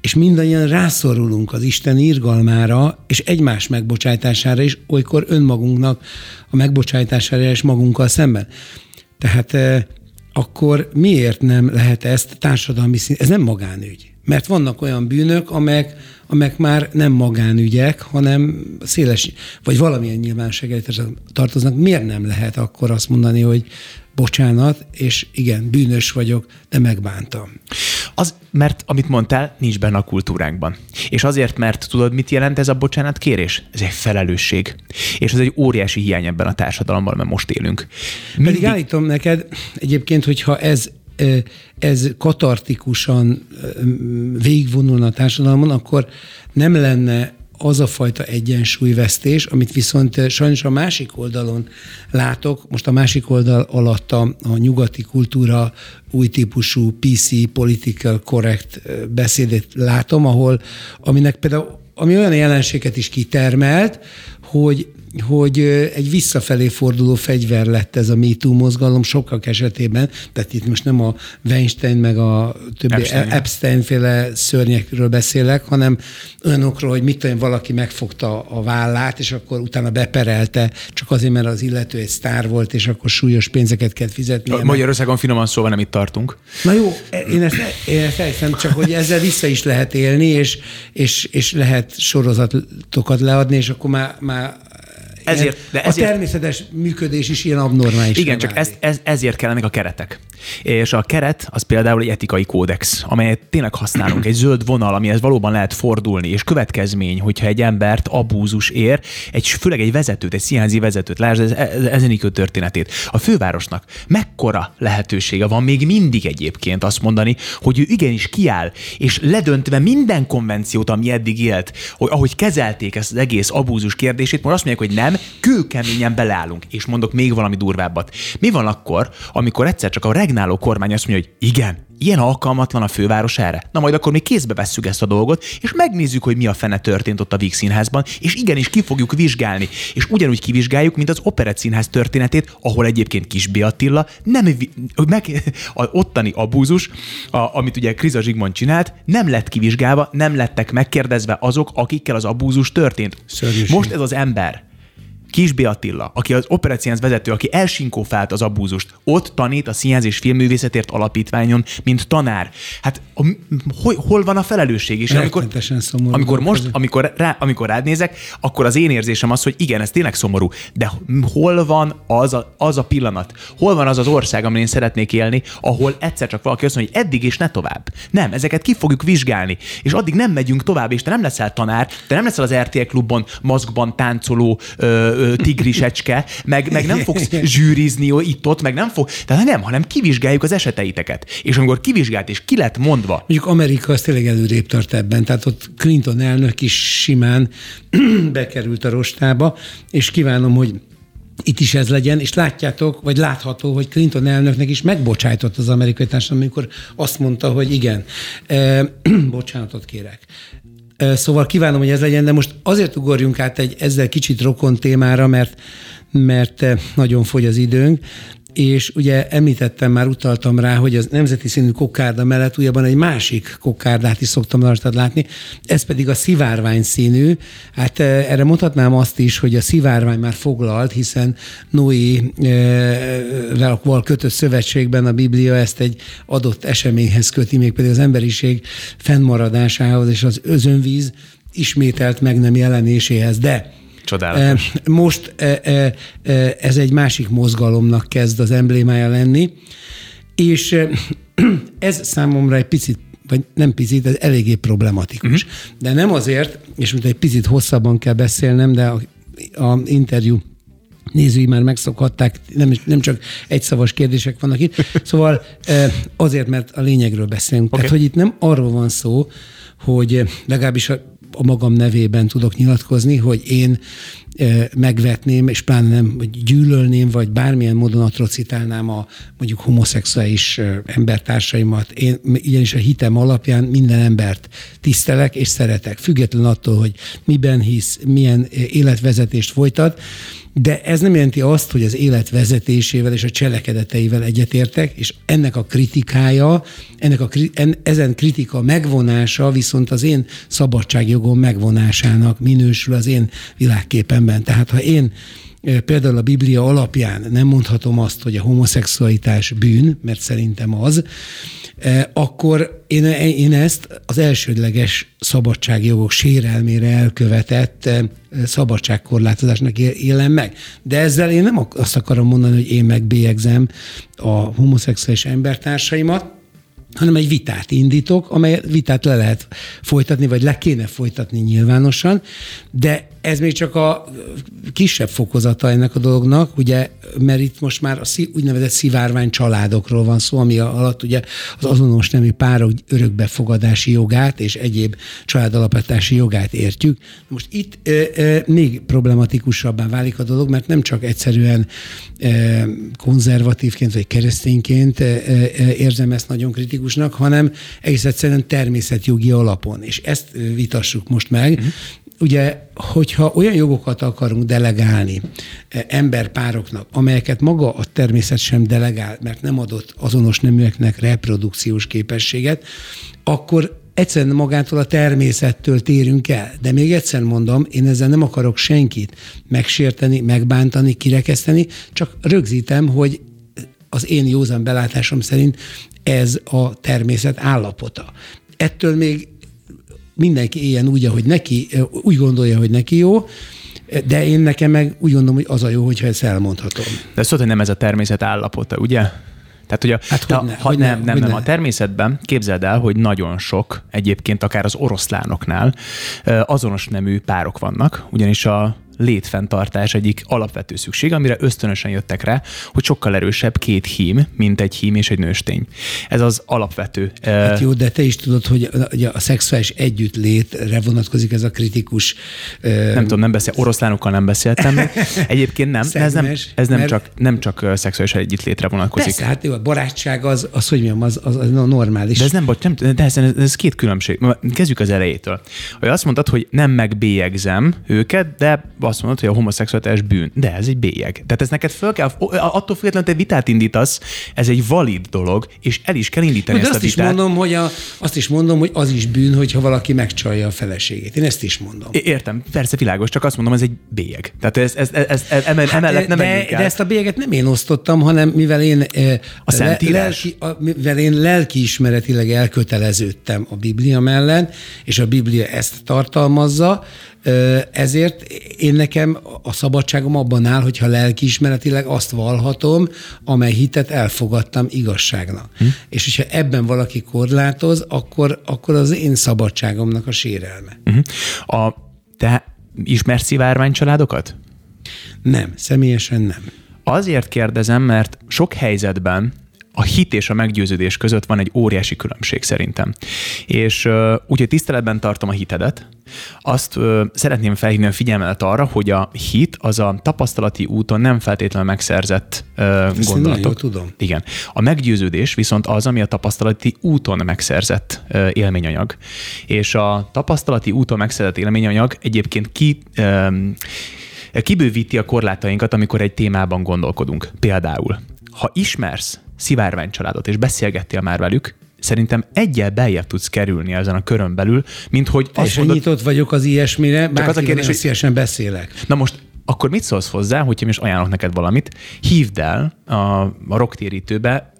és mindannyian rászorulunk az Isten irgalmára, és egymás megbocsájtására is, olykor önmagunknak a megbocsájtására és magunkkal szemben. Tehát eh, akkor miért nem lehet ezt társadalmi szint, ez nem magánügy. Mert vannak olyan bűnök, amelyek, amelyek már nem magánügyek, hanem széles, vagy valamilyen nyilvánosságra tartoznak. Miért nem lehet akkor azt mondani, hogy bocsánat, és igen, bűnös vagyok, de megbántam.
Az, mert amit mondtál, nincs benne a kultúránkban. És azért, mert tudod, mit jelent ez a bocsánat kérés? Ez egy felelősség. És ez egy óriási hiány ebben a társadalomban, mert most élünk.
Pedig állítom neked egyébként, hogyha ez ez katartikusan végigvonulna a társadalmon, akkor nem lenne az a fajta egyensúlyvesztés, amit viszont ö, sajnos a másik oldalon látok, most a másik oldal alatt a, a nyugati kultúra új típusú PC, political correct ö, beszédét látom, ahol, aminek például ami olyan jelenséget is kitermelt, hogy hogy egy visszafelé forduló fegyver lett ez a MeToo mozgalom sokak esetében, tehát itt most nem a Weinstein meg a többi Epstein, Epstein féle szörnyekről beszélek, hanem olyanokról, hogy mit tudom, valaki megfogta a vállát, és akkor utána beperelte, csak azért, mert az illető egy sztár volt, és akkor súlyos pénzeket kell fizetni.
Magyarországon finoman szóval nem itt tartunk.
Na jó, én ezt, én ezt elhiszem, csak hogy ezzel vissza is lehet élni, és, és, és lehet sorozatokat leadni, és akkor már, már ezért, de ezért, a természetes működés is ilyen abnormális.
Igen, csak ez, ez, ezért kellenek a keretek. És a keret az például egy etikai kódex, amelyet tényleg használunk, egy zöld vonal, amihez valóban lehet fordulni, és következmény, hogyha egy embert abúzus ér, egy, főleg egy vezetőt, egy színházi vezetőt, lásd ez, ez, ezenikő történetét. A fővárosnak mekkora lehetősége van még mindig egyébként azt mondani, hogy ő igenis kiáll, és ledöntve minden konvenciót, ami eddig élt, hogy ahogy kezelték ezt az egész abúzus kérdését, most azt mondják, hogy nem, kőkeményen beleállunk. És mondok még valami durvábbat. Mi van akkor, amikor egyszer csak a regnáló kormány azt mondja, hogy igen, ilyen alkalmatlan a főváros erre? Na majd akkor mi kézbe vesszük ezt a dolgot, és megnézzük, hogy mi a fene történt ott a Víg Színházban, és igenis ki fogjuk vizsgálni. És ugyanúgy kivizsgáljuk, mint az Operett Színház történetét, ahol egyébként Kis Attila nem meg, a ottani abúzus, a, amit ugye Kriza Zsigmond csinált, nem lett kivizsgálva, nem lettek megkérdezve azok, akikkel az abúzus történt. Szörnyűség. Most ez az ember Kisbi Attila, aki az operáciánz vezető, aki elsinkófált az abúzust, ott tanít a Színház és Filmművészetért Alapítványon, mint tanár. Hát a, hol, hol van a felelősség? És amikor, amikor most, amikor, rá, amikor rád nézek, akkor az én érzésem az, hogy igen, ez tényleg szomorú, de hol van az a, az a pillanat? Hol van az az ország, amin én szeretnék élni, ahol egyszer csak valaki azt mondja, hogy eddig és ne tovább. Nem, ezeket ki fogjuk vizsgálni. És addig nem megyünk tovább, és te nem leszel tanár, te nem leszel az RTL klubban, maszkban táncoló ö, tigrisecske, meg, meg nem fogsz zsűrizni itt-ott, meg nem fog, tehát nem, hanem kivizsgáljuk az eseteiteket. És amikor kivizsgált és ki lett mondva.
Mondjuk Amerika az tényleg előrébb tart ebben, tehát ott Clinton elnök is simán bekerült a rostába, és kívánom, hogy itt is ez legyen, és látjátok, vagy látható, hogy Clinton elnöknek is megbocsájtott az amerikai társadalom, amikor azt mondta, hogy igen, e, bocsánatot kérek. Szóval kívánom, hogy ez legyen, de most azért ugorjunk át egy ezzel kicsit rokon témára, mert, mert nagyon fogy az időnk és ugye említettem már, utaltam rá, hogy az nemzeti színű kokárda mellett újabban egy másik kokárdát is szoktam rajtad látni, ez pedig a szivárvány színű. Hát eh, erre mondhatnám azt is, hogy a szivárvány már foglalt, hiszen Noé eh, val kötött szövetségben a Biblia ezt egy adott eseményhez köti, mégpedig az emberiség fennmaradásához és az özönvíz ismételt meg nem jelenéséhez. De
Csodálatos.
Most ez egy másik mozgalomnak kezd az emblémája lenni, és ez számomra egy picit vagy nem picit, ez eléggé problematikus. Uh-huh. De nem azért, és mint egy picit hosszabban kell beszélnem, de a, a interjú nézői már megszokhatták, nem, nem csak egyszavas kérdések vannak itt. Szóval azért, mert a lényegről beszélünk. Okay. Tehát, hogy itt nem arról van szó, hogy legalábbis a a magam nevében tudok nyilatkozni, hogy én e, megvetném, és pláne nem, vagy gyűlölném, vagy bármilyen módon atrocitálnám a mondjuk homoszexuális e, embertársaimat. Én ugyanis a hitem alapján minden embert tisztelek és szeretek, független attól, hogy miben hisz, milyen e, életvezetést folytat, de ez nem jelenti azt, hogy az élet vezetésével és a cselekedeteivel egyetértek, és ennek a kritikája, ennek a, ezen kritika megvonása viszont az én szabadságjogom megvonásának minősül az én világképemben. Tehát ha én például a Biblia alapján nem mondhatom azt, hogy a homoszexualitás bűn, mert szerintem az, akkor én, én ezt az elsődleges szabadságjogok sérelmére elkövetett szabadságkorlátozásnak élem meg. De ezzel én nem azt akarom mondani, hogy én megbélyegzem a homoszexuális embertársaimat, hanem egy vitát indítok, amely vitát le lehet folytatni, vagy le kéne folytatni nyilvánosan, de ez még csak a kisebb fokozata ennek a dolognak, ugye, mert itt most már a szí, úgynevezett szivárvány családokról van szó, ami alatt ugye az azonos nemű párok örökbefogadási jogát és egyéb családalapítási jogát értjük. Most itt e, e, még problematikusabbá válik a dolog, mert nem csak egyszerűen e, konzervatívként vagy keresztényként e, e, érzem ezt nagyon kritikusnak, hanem egész egyszerűen természetjogi alapon. És ezt vitassuk most meg. Uh-huh ugye, hogyha olyan jogokat akarunk delegálni e, emberpároknak, amelyeket maga a természet sem delegál, mert nem adott azonos neműeknek reprodukciós képességet, akkor egyszerűen magától a természettől térünk el. De még egyszer mondom, én ezzel nem akarok senkit megsérteni, megbántani, kirekeszteni, csak rögzítem, hogy az én józan belátásom szerint ez a természet állapota. Ettől még mindenki éljen úgy, ahogy neki, úgy gondolja, hogy neki jó, de én nekem meg úgy gondolom, hogy az a jó, hogyha ezt elmondhatom.
De szóval, hogy nem ez a természet állapota, ugye? Tehát, hogy, a, hát, hogy, ne, ha, hogy nem, nem, nem, a természetben képzeld el, hogy nagyon sok, egyébként akár az oroszlánoknál azonos nemű párok vannak, ugyanis a létfenntartás egyik alapvető szükség, amire ösztönösen jöttek rá, hogy sokkal erősebb két hím, mint egy hím és egy nőstény. Ez az alapvető.
Hát jó, de te is tudod, hogy a, a szexuális együttlétre vonatkozik ez a kritikus...
Nem tudom, nem beszél, oroszlánokkal nem beszéltem még. Egyébként nem, ez nem, ez nem, mert... csak, nem csak szexuális együttlétre vonatkozik.
Persze, hát jó, a barátság az, az hogy mondjam, az, az, az normális.
De ez nem, nem de ez, ez két különbség. Kezdjük az elejétől. Hogy azt mondtad, hogy nem megbélyegzem őket, de azt mondod, hogy a homoszexualitás bűn. De ez egy bélyeg. Tehát ez neked föl kell, attól függetlenül te vitát indítasz, ez egy valid dolog, és el is kell indítani
de
ezt
azt
a vitát.
Is mondom, hogy a, azt is mondom, hogy az is bűn, hogyha valaki megcsalja a feleségét. Én ezt is mondom.
Értem, persze világos, csak azt mondom, ez egy bélyeg. Tehát ez, ez, ez, ez emellett hát, nem
de, de ezt a bélyeget nem én osztottam, hanem mivel én,
a le, lelki,
a, mivel én lelkiismeretileg elköteleződtem a Biblia mellett, és a Biblia ezt tartalmazza, ezért én nekem a szabadságom abban áll, hogyha lelkiismeretileg azt valhatom, amely hitet elfogadtam igazságnak. Hm. És hogyha ebben valaki korlátoz, akkor, akkor az én szabadságomnak a sérelme.
Hm. A, te ismersz szivárványcsaládokat?
Nem, személyesen nem.
Azért kérdezem, mert sok helyzetben a hit és a meggyőződés között van egy óriási különbség szerintem. És uh, úgyhogy tiszteletben tartom a hitedet, azt uh, szeretném felhívni a figyelmet arra, hogy a hit az a tapasztalati úton nem feltétlenül megszerzett uh, gondolatok.
tudom.
Igen. A meggyőződés viszont az, ami a tapasztalati úton megszerzett uh, élményanyag. És a tapasztalati úton megszerzett élményanyag egyébként ki um, kibővíti a korlátainkat, amikor egy témában gondolkodunk. Például, ha ismersz szivárványcsaládot, és beszélgettél már velük, szerintem egyel beljebb tudsz kerülni ezen a körön belül, mint hogy
azt mondod, nyitott vagyok az ilyesmire, csak az a kérdés, hogy szívesen beszélek.
Na most akkor mit szólsz hozzá, hogyha most ajánlok neked valamit? Hívd el a, a rocktérítőbe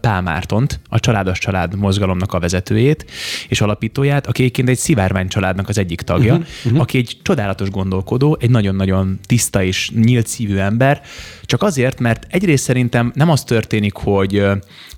Pál Mártont, a Családos Család mozgalomnak a vezetőjét és alapítóját, aki egyébként egy szivárvány családnak az egyik tagja, uh-huh, uh-huh. aki egy csodálatos gondolkodó, egy nagyon-nagyon tiszta és nyílt szívű ember, csak azért, mert egyrészt szerintem nem az történik, hogy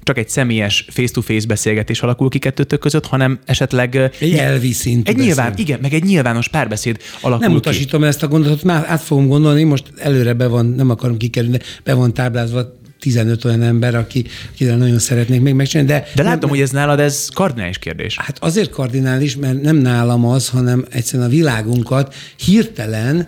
csak egy személyes face-to-face beszélgetés alakul ki kettőtök között, hanem esetleg
egy elvi szintű
egy nyilván, igen, meg egy nyilvános párbeszéd alakul
Nem utasítom ki. ezt a gondolatot, már át fogom gondolni, most előre be van, nem akarom kikerülni, be van táblázva 15 olyan ember, aki, akivel nagyon szeretnék még megcsinálni. De,
de látom, nem, hogy ez nálad ez kardinális kérdés.
Hát azért kardinális, mert nem nálam az, hanem egyszerűen a világunkat hirtelen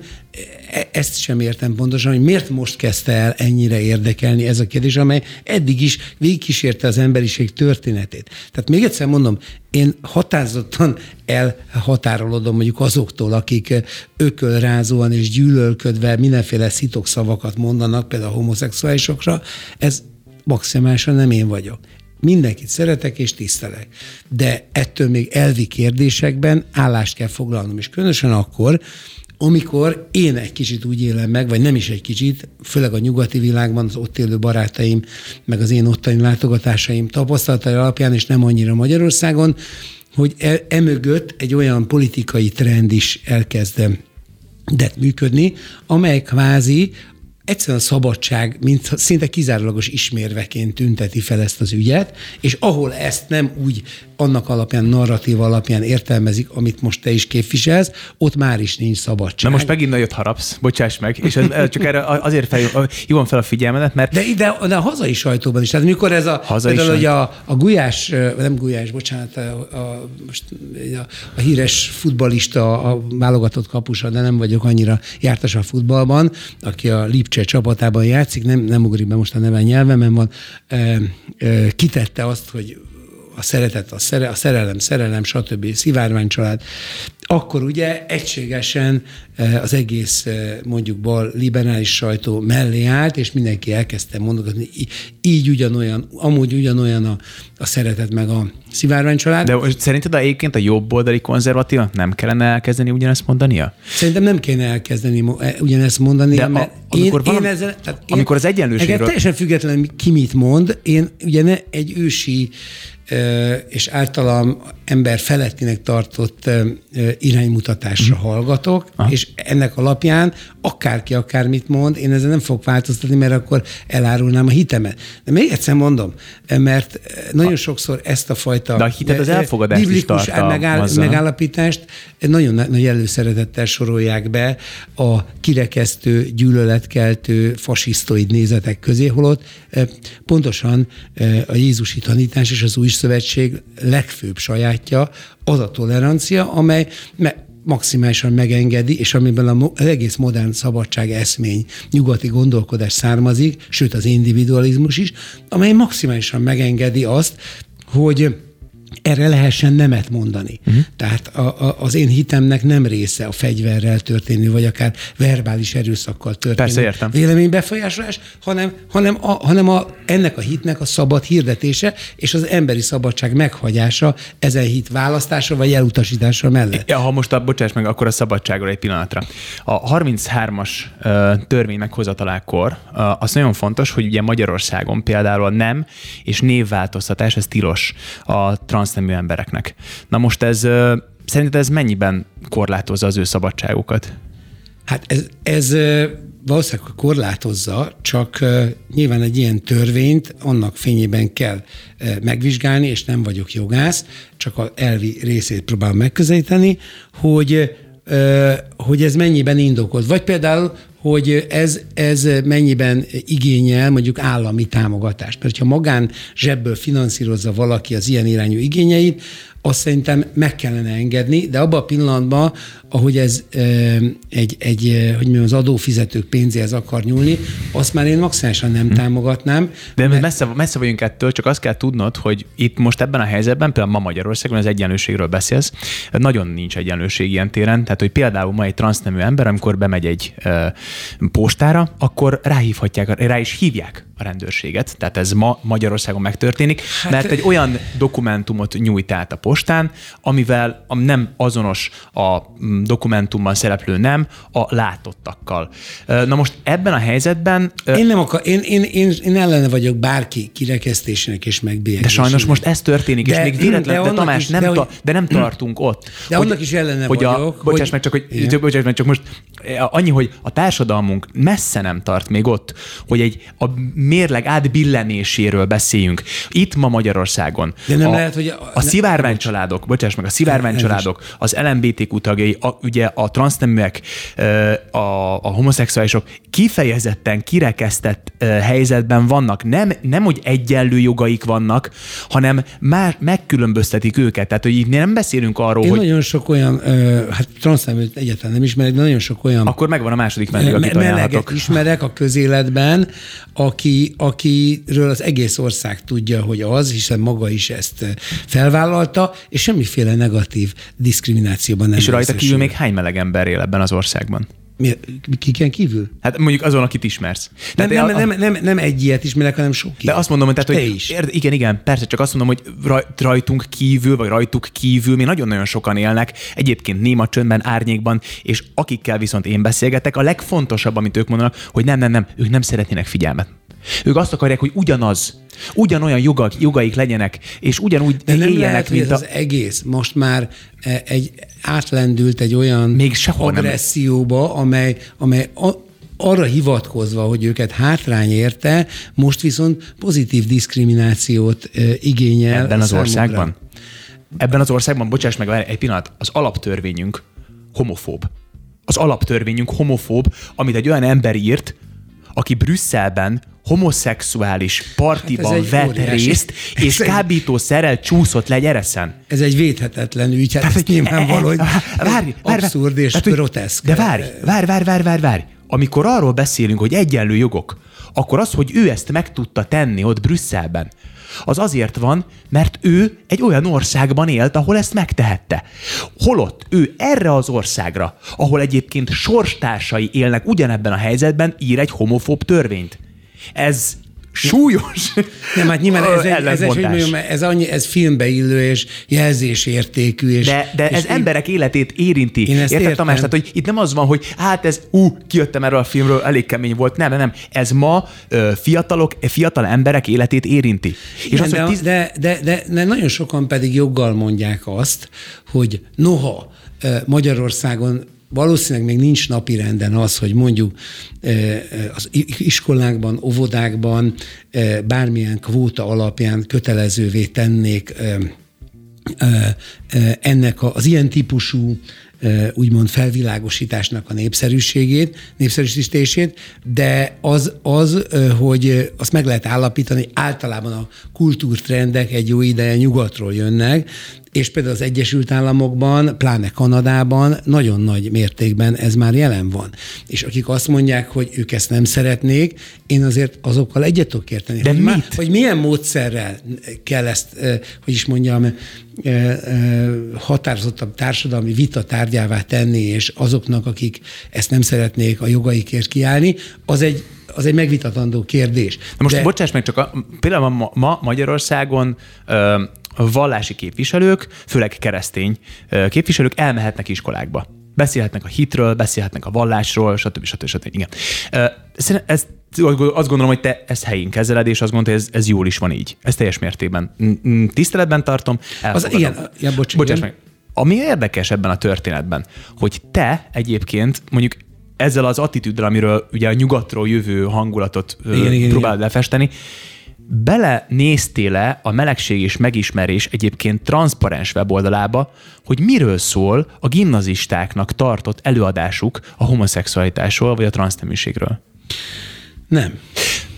ezt sem értem pontosan, hogy miért most kezdte el ennyire érdekelni ez a kérdés, amely eddig is végigkísérte az emberiség történetét. Tehát még egyszer mondom, én határozottan elhatárolodom mondjuk azoktól, akik ökölrázóan és gyűlölködve mindenféle szitok szavakat mondanak, például a homoszexuálisokra, ez maximálisan nem én vagyok. Mindenkit szeretek és tisztelek. De ettől még elvi kérdésekben állást kell foglalnom, és különösen akkor, amikor én egy kicsit úgy élem meg, vagy nem is egy kicsit, főleg a nyugati világban az ott élő barátaim, meg az én ottani látogatásaim tapasztalatai alapján, és nem annyira Magyarországon, hogy e, emögött egy olyan politikai trend is elkezdem de működni, amely kvázi egyszerűen a szabadság, mint szinte kizárólagos ismérveként tünteti fel ezt az ügyet, és ahol ezt nem úgy annak alapján, narratív alapján értelmezik, amit most te is képviselsz, ott már is nincs szabadság.
Na most megint nagyot harapsz, bocsáss meg, és ez, csak erre azért fel, hívom fel a figyelmedet, mert...
De, de, de a hazai sajtóban is, tehát mikor ez a, hazai például, hogy a, a Gulyás, nem Gulyás, bocsánat, a, a, most, a, a híres futbalista, a válogatott kapusa, de nem vagyok annyira jártas a futballban, aki a Lipcse csapatában játszik, nem, nem ugrik be most a neve nyelvemen van, e, e, kitette azt, hogy a szeretet, a, szere, a szerelem, szerelem, stb. szivárványcsalád, akkor ugye egységesen eh, az egész eh, mondjuk bal liberális sajtó mellé állt, és mindenki elkezdte mondogatni, így ugyanolyan, amúgy ugyanolyan a, a szeretet meg a szivárvány család.
De szerinted egyébként a jobb oldali konzervatív nem kellene elkezdeni ugyanezt mondania?
Szerintem nem kéne elkezdeni eh, ugyanezt mondani,
De mert a, amikor, én, valami, én ezzel, tehát én, amikor az egyenlőségről...
Teljesen függetlenül ki mit mond, én ugye ne egy ősi és általam ember felettinek tartott iránymutatásra mm. hallgatok, Aha. és ennek alapján akárki akármit mond, én ezzel nem fogok változtatni, mert akkor elárulnám a hitemet. De még egyszer mondom, mert nagyon sokszor ezt a fajta
De a hitet az elfogadás biblikus
megáll, megállapítást nagyon nagy előszeretettel sorolják be a kirekesztő, gyűlöletkeltő, fasisztoid nézetek közé, holott pontosan a Jézusi tanítás és az új szövetség legfőbb sajátja az a tolerancia, amely maximálisan megengedi, és amiből az egész modern szabadság eszmény, nyugati gondolkodás származik, sőt az individualizmus is, amely maximálisan megengedi azt, hogy erre lehessen nemet mondani. Uh-huh. Tehát a, a, az én hitemnek nem része a fegyverrel történő, vagy akár verbális erőszakkal történő
Persze, értem.
véleménybefolyásolás, hanem, hanem, a, hanem a, ennek a hitnek a szabad hirdetése és az emberi szabadság meghagyása ezen hit választása vagy elutasítása mellett.
Ja, ha most a, bocsáss meg, akkor a szabadságról egy pillanatra. A 33-as törvény meghozatalákor az nagyon fontos, hogy ugye Magyarországon például a nem és névváltoztatás, ez tilos a transznemű embereknek. Na most ez szerinted ez mennyiben korlátozza az ő szabadságukat?
Hát ez, ez valószínűleg korlátozza, csak nyilván egy ilyen törvényt annak fényében kell megvizsgálni, és nem vagyok jogász, csak az elvi részét próbálom megközelíteni, hogy hogy ez mennyiben indokolt. Vagy például, hogy ez, ez mennyiben igényel mondjuk állami támogatást. Mert ha magán zsebből finanszírozza valaki az ilyen irányú igényeit, azt szerintem meg kellene engedni, de abban a pillanatban, ahogy ez egy, egy hogy mondjam, az adófizetők pénzéhez akar nyúlni, azt már én maximálisan nem hm. támogatnám.
De mert... messze, messze vagyunk ettől, csak azt kell tudnod, hogy itt most ebben a helyzetben, például ma Magyarországon az egyenlőségről beszélsz, nagyon nincs egyenlőség ilyen téren, tehát hogy például ma egy transznemű ember, amikor bemegy egy e, postára, akkor ráhívhatják, rá is hívják a rendőrséget, tehát ez ma Magyarországon megtörténik, hát, mert egy olyan dokumentumot nyújt át a postán, amivel nem azonos a mm, dokumentumban szereplő nem a látottakkal. Na most ebben a helyzetben...
Én nem akar, én, én, én, én ellene vagyok bárki kirekesztésének és megbélyegésének.
De sajnos most ez történik, de, és még véletlen, de, de Tamás, is, nem, de, ta, de nem tartunk ott.
De hogy, annak is ellene
hogy
vagyok.
A, bocsáss hogy, meg, csak, hogy, bocsáss meg, csak most annyi, hogy a társadalmunk messze nem tart még ott, hogy egy a mérleg átbillenéséről beszéljünk. Itt ma Magyarországon.
De nem a, lehet, hogy a,
a szivárvány családok, bocsáss meg, a szivárvány családok, az LMBTQ tagjai, a, ugye a transzneműek, a, a homoszexuálisok kifejezetten kirekesztett helyzetben vannak. Nem, nem, hogy egyenlő jogaik vannak, hanem már megkülönböztetik őket. Tehát, hogy itt nem beszélünk arról,
Én
hogy...
nagyon sok olyan, hát transzneműt egyáltalán nem ismerek, de nagyon sok olyan...
Akkor megvan a második vendég, akit
ajánlatok. ismerek a közéletben, aki, akiről az egész ország tudja, hogy az, hiszen maga is ezt felvállalta, és semmiféle negatív diszkriminációban nem
És rajta kívül még hány meleg ember él ebben az országban?
Mi, kiken kívül?
Hát mondjuk azon, akit ismersz.
Nem, nem, a, nem, nem, nem egy ilyet ismerek, hanem sok
ilyet. De azt mondom, tehát, hogy is. Érde, igen, igen, persze, csak azt mondom, hogy rajtunk kívül, vagy rajtuk kívül még nagyon-nagyon sokan élnek, egyébként néma csöndben, árnyékban, és akikkel viszont én beszélgetek, a legfontosabb, amit ők mondanak, hogy nem, nem, nem, ők nem szeretnének figyelmet. Ők azt akarják, hogy ugyanaz, ugyanolyan jogak, jogaik legyenek, és ugyanúgy
De nem éljenek, lehet, mint a... az egész most már e, egy átlendült egy olyan Még agresszióba, nem. amely, amely a, arra hivatkozva, hogy őket hátrány érte, most viszont pozitív diszkriminációt e, igényel.
Ebben az számukra. országban? Ebben az országban, bocsáss meg egy pillanat, az alaptörvényünk homofób. Az alaptörvényünk homofób, amit egy olyan ember írt, aki Brüsszelben homoszexuális partiban hát vett óriási. részt, és kábítószerrel csúszott le Gyereszen.
Ez egy védhetetlen ügy, hát ez nyilvánvaló, hogy várj, várj, abszurd és tehát, groteszk.
De várj, várj, várj, várj, várj, várj. Amikor arról beszélünk, hogy egyenlő jogok, akkor az, hogy ő ezt meg tudta tenni ott Brüsszelben, az azért van, mert ő egy olyan országban élt, ahol ezt megtehette. Holott ő erre az országra, ahol egyébként sorstársai élnek ugyanebben a helyzetben, ír egy homofób törvényt. Ez súlyos
Nem, hát nyilván ez, egy, ez, egy, hogy mondjam, ez, annyi, ez filmbe illő és jelzésértékű. És,
de, de
és
ez én, emberek életét érinti.
Én ezt
Érted,
értem.
Tamás? Tehát, hogy itt nem az van, hogy hát ez, ú, kijöttem erről a filmről, elég kemény volt. Nem, nem, nem. Ez ma ö, fiatalok, fiatal emberek életét érinti. És
Igen,
az,
de,
tiz...
de, de, de, de nagyon sokan pedig joggal mondják azt, hogy noha Magyarországon valószínűleg még nincs napirenden az, hogy mondjuk eh, az iskolákban, óvodákban eh, bármilyen kvóta alapján kötelezővé tennék ennek az ilyen típusú úgymond felvilágosításnak a népszerűségét, népszerűsítését, de az, az, hogy azt meg lehet állapítani, általában a kultúrtrendek egy jó ideje nyugatról jönnek, és például az Egyesült Államokban, pláne Kanadában nagyon nagy mértékben ez már jelen van. És akik azt mondják, hogy ők ezt nem szeretnék, én azért azokkal egyet tudok érteni.
De
hogy,
mit?
Má, hogy milyen módszerrel kell ezt, hogy is mondjam, határozottabb társadalmi vita tárgyává tenni, és azoknak, akik ezt nem szeretnék a jogaikért kiállni, az egy az egy megvitatandó kérdés.
Na most De... bocsáss meg, csak a, például ma, ma Magyarországon ö, a vallási képviselők, főleg keresztény ö, képviselők elmehetnek iskolákba. Beszélhetnek a hitről, beszélhetnek a vallásról, stb. stb. stb. Igen. Ö, ezt azt gondolom, hogy te ezt helyén kezeled, és azt gondolod, hogy ez, ez jól is van így. Ez teljes mértékben. Tiszteletben tartom.
Az igen, ja, bocs,
Bocsáss meg. Ami érdekes ebben a történetben, hogy te egyébként mondjuk ezzel az attitűddel, amiről ugye a nyugatról jövő hangulatot igen, igen, próbálod igen. lefesteni, bele néztél-e a melegség és megismerés egyébként transzparens weboldalába, hogy miről szól a gimnazistáknak tartott előadásuk a homoszexualitásról vagy a transzneműségről?
Nem.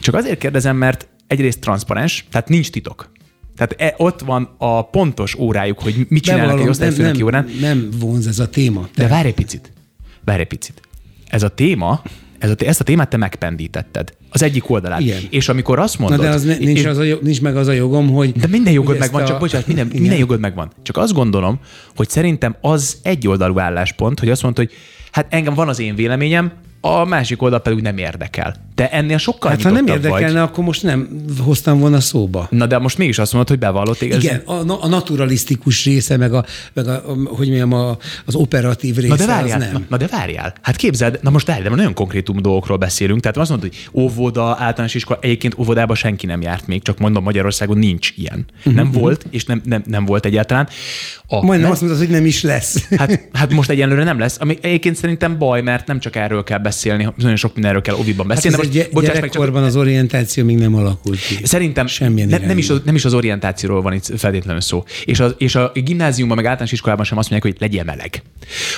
Csak azért kérdezem, mert egyrészt transzparens, tehát nincs titok. Tehát e, ott van a pontos órájuk, hogy mit csinálnak egy osztályfőnöki órán.
Nem vonz ez a téma.
De várj egy picit. Várj egy picit. Ez a téma, ez a, ezt a témát te megpendítetted. Az egyik oldalát.
Igen.
És amikor azt mondod...
Na de az ne, nincs, és, az a, nincs meg az a jogom, hogy...
De minden jogod megvan, a... csak bocsánat, minden, minden jogod megvan. Csak azt gondolom, hogy szerintem az egy oldalú álláspont, hogy azt mondod, hogy hát engem van az én véleményem, a másik oldal pedig nem érdekel. De ennél sokkal
Hát ha nem érdekelne, vagy. akkor most nem hoztam volna szóba.
Na de most mégis azt mondod, hogy bevallott
igaz? Igen, a, a naturalisztikus része, meg, a, meg a, hogy mondjam, a, az operatív része,
na de várjál,
az nem.
Na, na de várjál. Hát képzeld, na most várjál, de nagyon konkrétum dolgokról beszélünk. Tehát azt mondod, hogy óvoda, általános iskola, egyébként óvodában senki nem járt még, csak mondom, Magyarországon nincs ilyen. Nem uh-huh. volt, és nem, nem, nem volt egyáltalán.
A, Majdnem nem, azt mondod, hogy nem is lesz.
Hát, hát most egyenlőre nem lesz, ami egyébként szerintem baj, mert nem csak erről kell beszélni, nagyon sok mindenről kell oviban beszélni.
Most, egy gyerekkorban az orientáció még nem alakult ki.
Szerintem Semmilyen ne, nem, is az, nem is az orientációról van itt feltétlenül szó. És, az, és a gimnáziumban, meg általános iskolában sem azt mondják, hogy legyél meleg.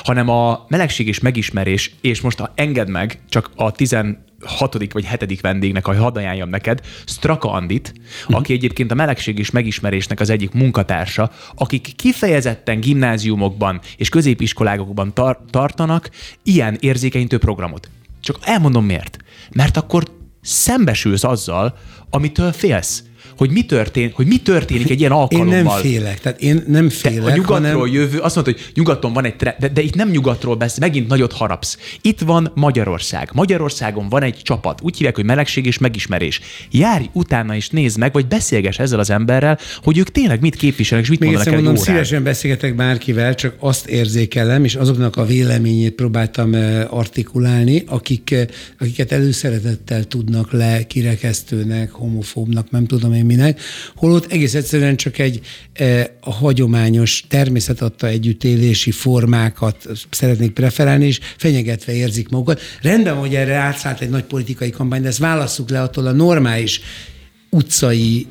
Hanem a melegség és megismerés, és most ha enged meg, csak a 10 hatodik vagy hetedik vendégnek, hogy hadd ajánljam neked, Straka Andit, uh-huh. aki egyébként a melegség és megismerésnek az egyik munkatársa, akik kifejezetten gimnáziumokban és középiskolákokban tar- tartanak ilyen érzékenyítő programot. Csak elmondom miért. Mert akkor szembesülsz azzal, amitől félsz hogy mi, történik, hogy mi történik egy ilyen alkalommal.
Én nem félek, tehát én nem félek.
Te a nyugatról
hanem...
jövő, azt mondod, hogy nyugaton van egy de, de itt nem nyugatról beszél, megint nagyot harapsz. Itt van Magyarország. Magyarországon van egy csapat, úgy hívják, hogy melegség és megismerés. Járj utána és nézd meg, vagy beszélges ezzel az emberrel, hogy ők tényleg mit képviselnek, és mit
Még
mondanak
egy mondom,
órán.
szívesen beszélgetek bárkivel, csak azt érzékelem, és azoknak a véleményét próbáltam artikulálni, akik, akiket előszeretettel tudnak le kirekesztőnek, homofóbnak, nem tudom én minek, holott egész egyszerűen csak egy e, a hagyományos természet adta együttélési formákat szeretnék preferálni, és fenyegetve érzik magukat. Rendben, hogy erre átszállt egy nagy politikai kampány, de ezt válasszuk le attól a normális utcai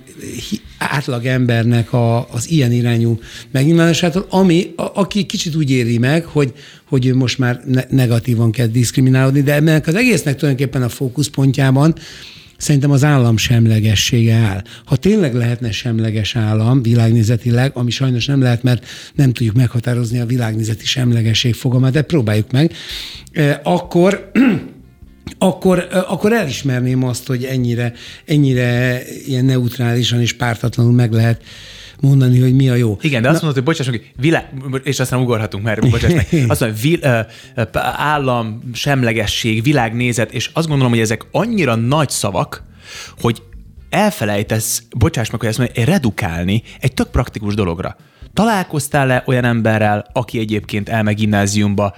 átlag embernek a, az ilyen irányú megnyilvánulásától, ami, a, aki kicsit úgy éri meg, hogy, hogy ő most már ne, negatívan kell diszkriminálódni, de ennek az egésznek tulajdonképpen a fókuszpontjában szerintem az állam semlegessége áll. Ha tényleg lehetne semleges állam világnézetileg, ami sajnos nem lehet, mert nem tudjuk meghatározni a világnézeti semlegesség fogalmát, de próbáljuk meg, akkor akkor, akkor elismerném azt, hogy ennyire, ennyire ilyen neutrálisan és pártatlanul meg lehet mondani, hogy mi a jó.
Igen, de azt Na, mondod, hogy bocsáss meg, világ, és aztán ugorhatunk már, bocsáss meg. Azt mondja, vil, állam, semlegesség, világnézet, és azt gondolom, hogy ezek annyira nagy szavak, hogy elfelejtesz, bocsáss meg, hogy ezt mondja, redukálni egy tök praktikus dologra. Találkoztál-e olyan emberrel, aki egyébként elmegy gimnáziumba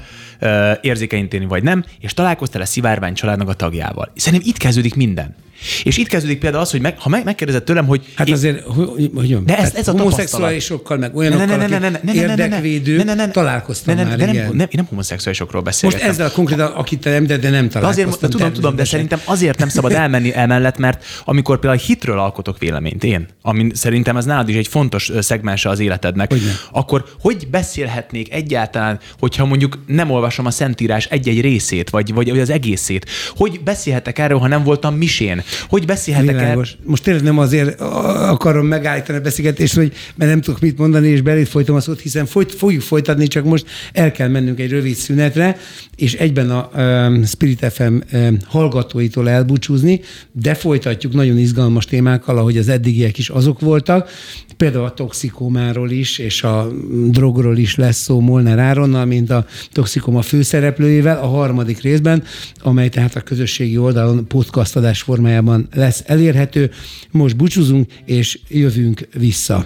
érzékenyíteni vagy nem, és találkoztál-e szivárvány családnak a tagjával? Szerintem itt kezdődik minden. És itt kezdődik például az, hogy meg, ha meg, megkérdezed tőlem, hogy...
Hát én... azért, hogy, hogy
de ez, ez a
homoszexuálisokkal, meg olyanokkal, ne, érdekvédő, találkoztam már,
de nem, nem, én nem homoszexuálisokról beszélek.
Most ezzel konkrétan, akit te említed, de nem találkoztam.
Azért, tudom, tudom, de szerintem azért nem szabad elmenni emellett, mert amikor például hitről alkotok véleményt, én, ami szerintem ez nálad is egy fontos szegmense az életednek, Hogyne. akkor hogy beszélhetnék egyáltalán, hogyha mondjuk nem olvasom a Szentírás egy-egy részét, vagy, vagy az egészét? Hogy beszélhetek erről, ha nem voltam misén? Hogy beszélhetek erről?
Most tényleg nem azért akarom megállítani a beszélgetést, hogy mert nem tudok mit mondani, és belét folytom a szót, hiszen folyt, fogjuk folytatni, csak most el kell mennünk egy rövid szünetre, és egyben a um, Spirit FM um, hallgatóitól elbúcsúzni, de folytatjuk nagyon izgalmas témákkal, ahogy az eddigiek is azok voltak. Például a toxikomáról is, és a drogról is lesz szó Molnár Áronnal, mint a toxikoma főszereplőjével a harmadik részben, amely tehát a közösségi oldalon podcast adás formájában lesz elérhető. Most búcsúzunk, és jövünk vissza.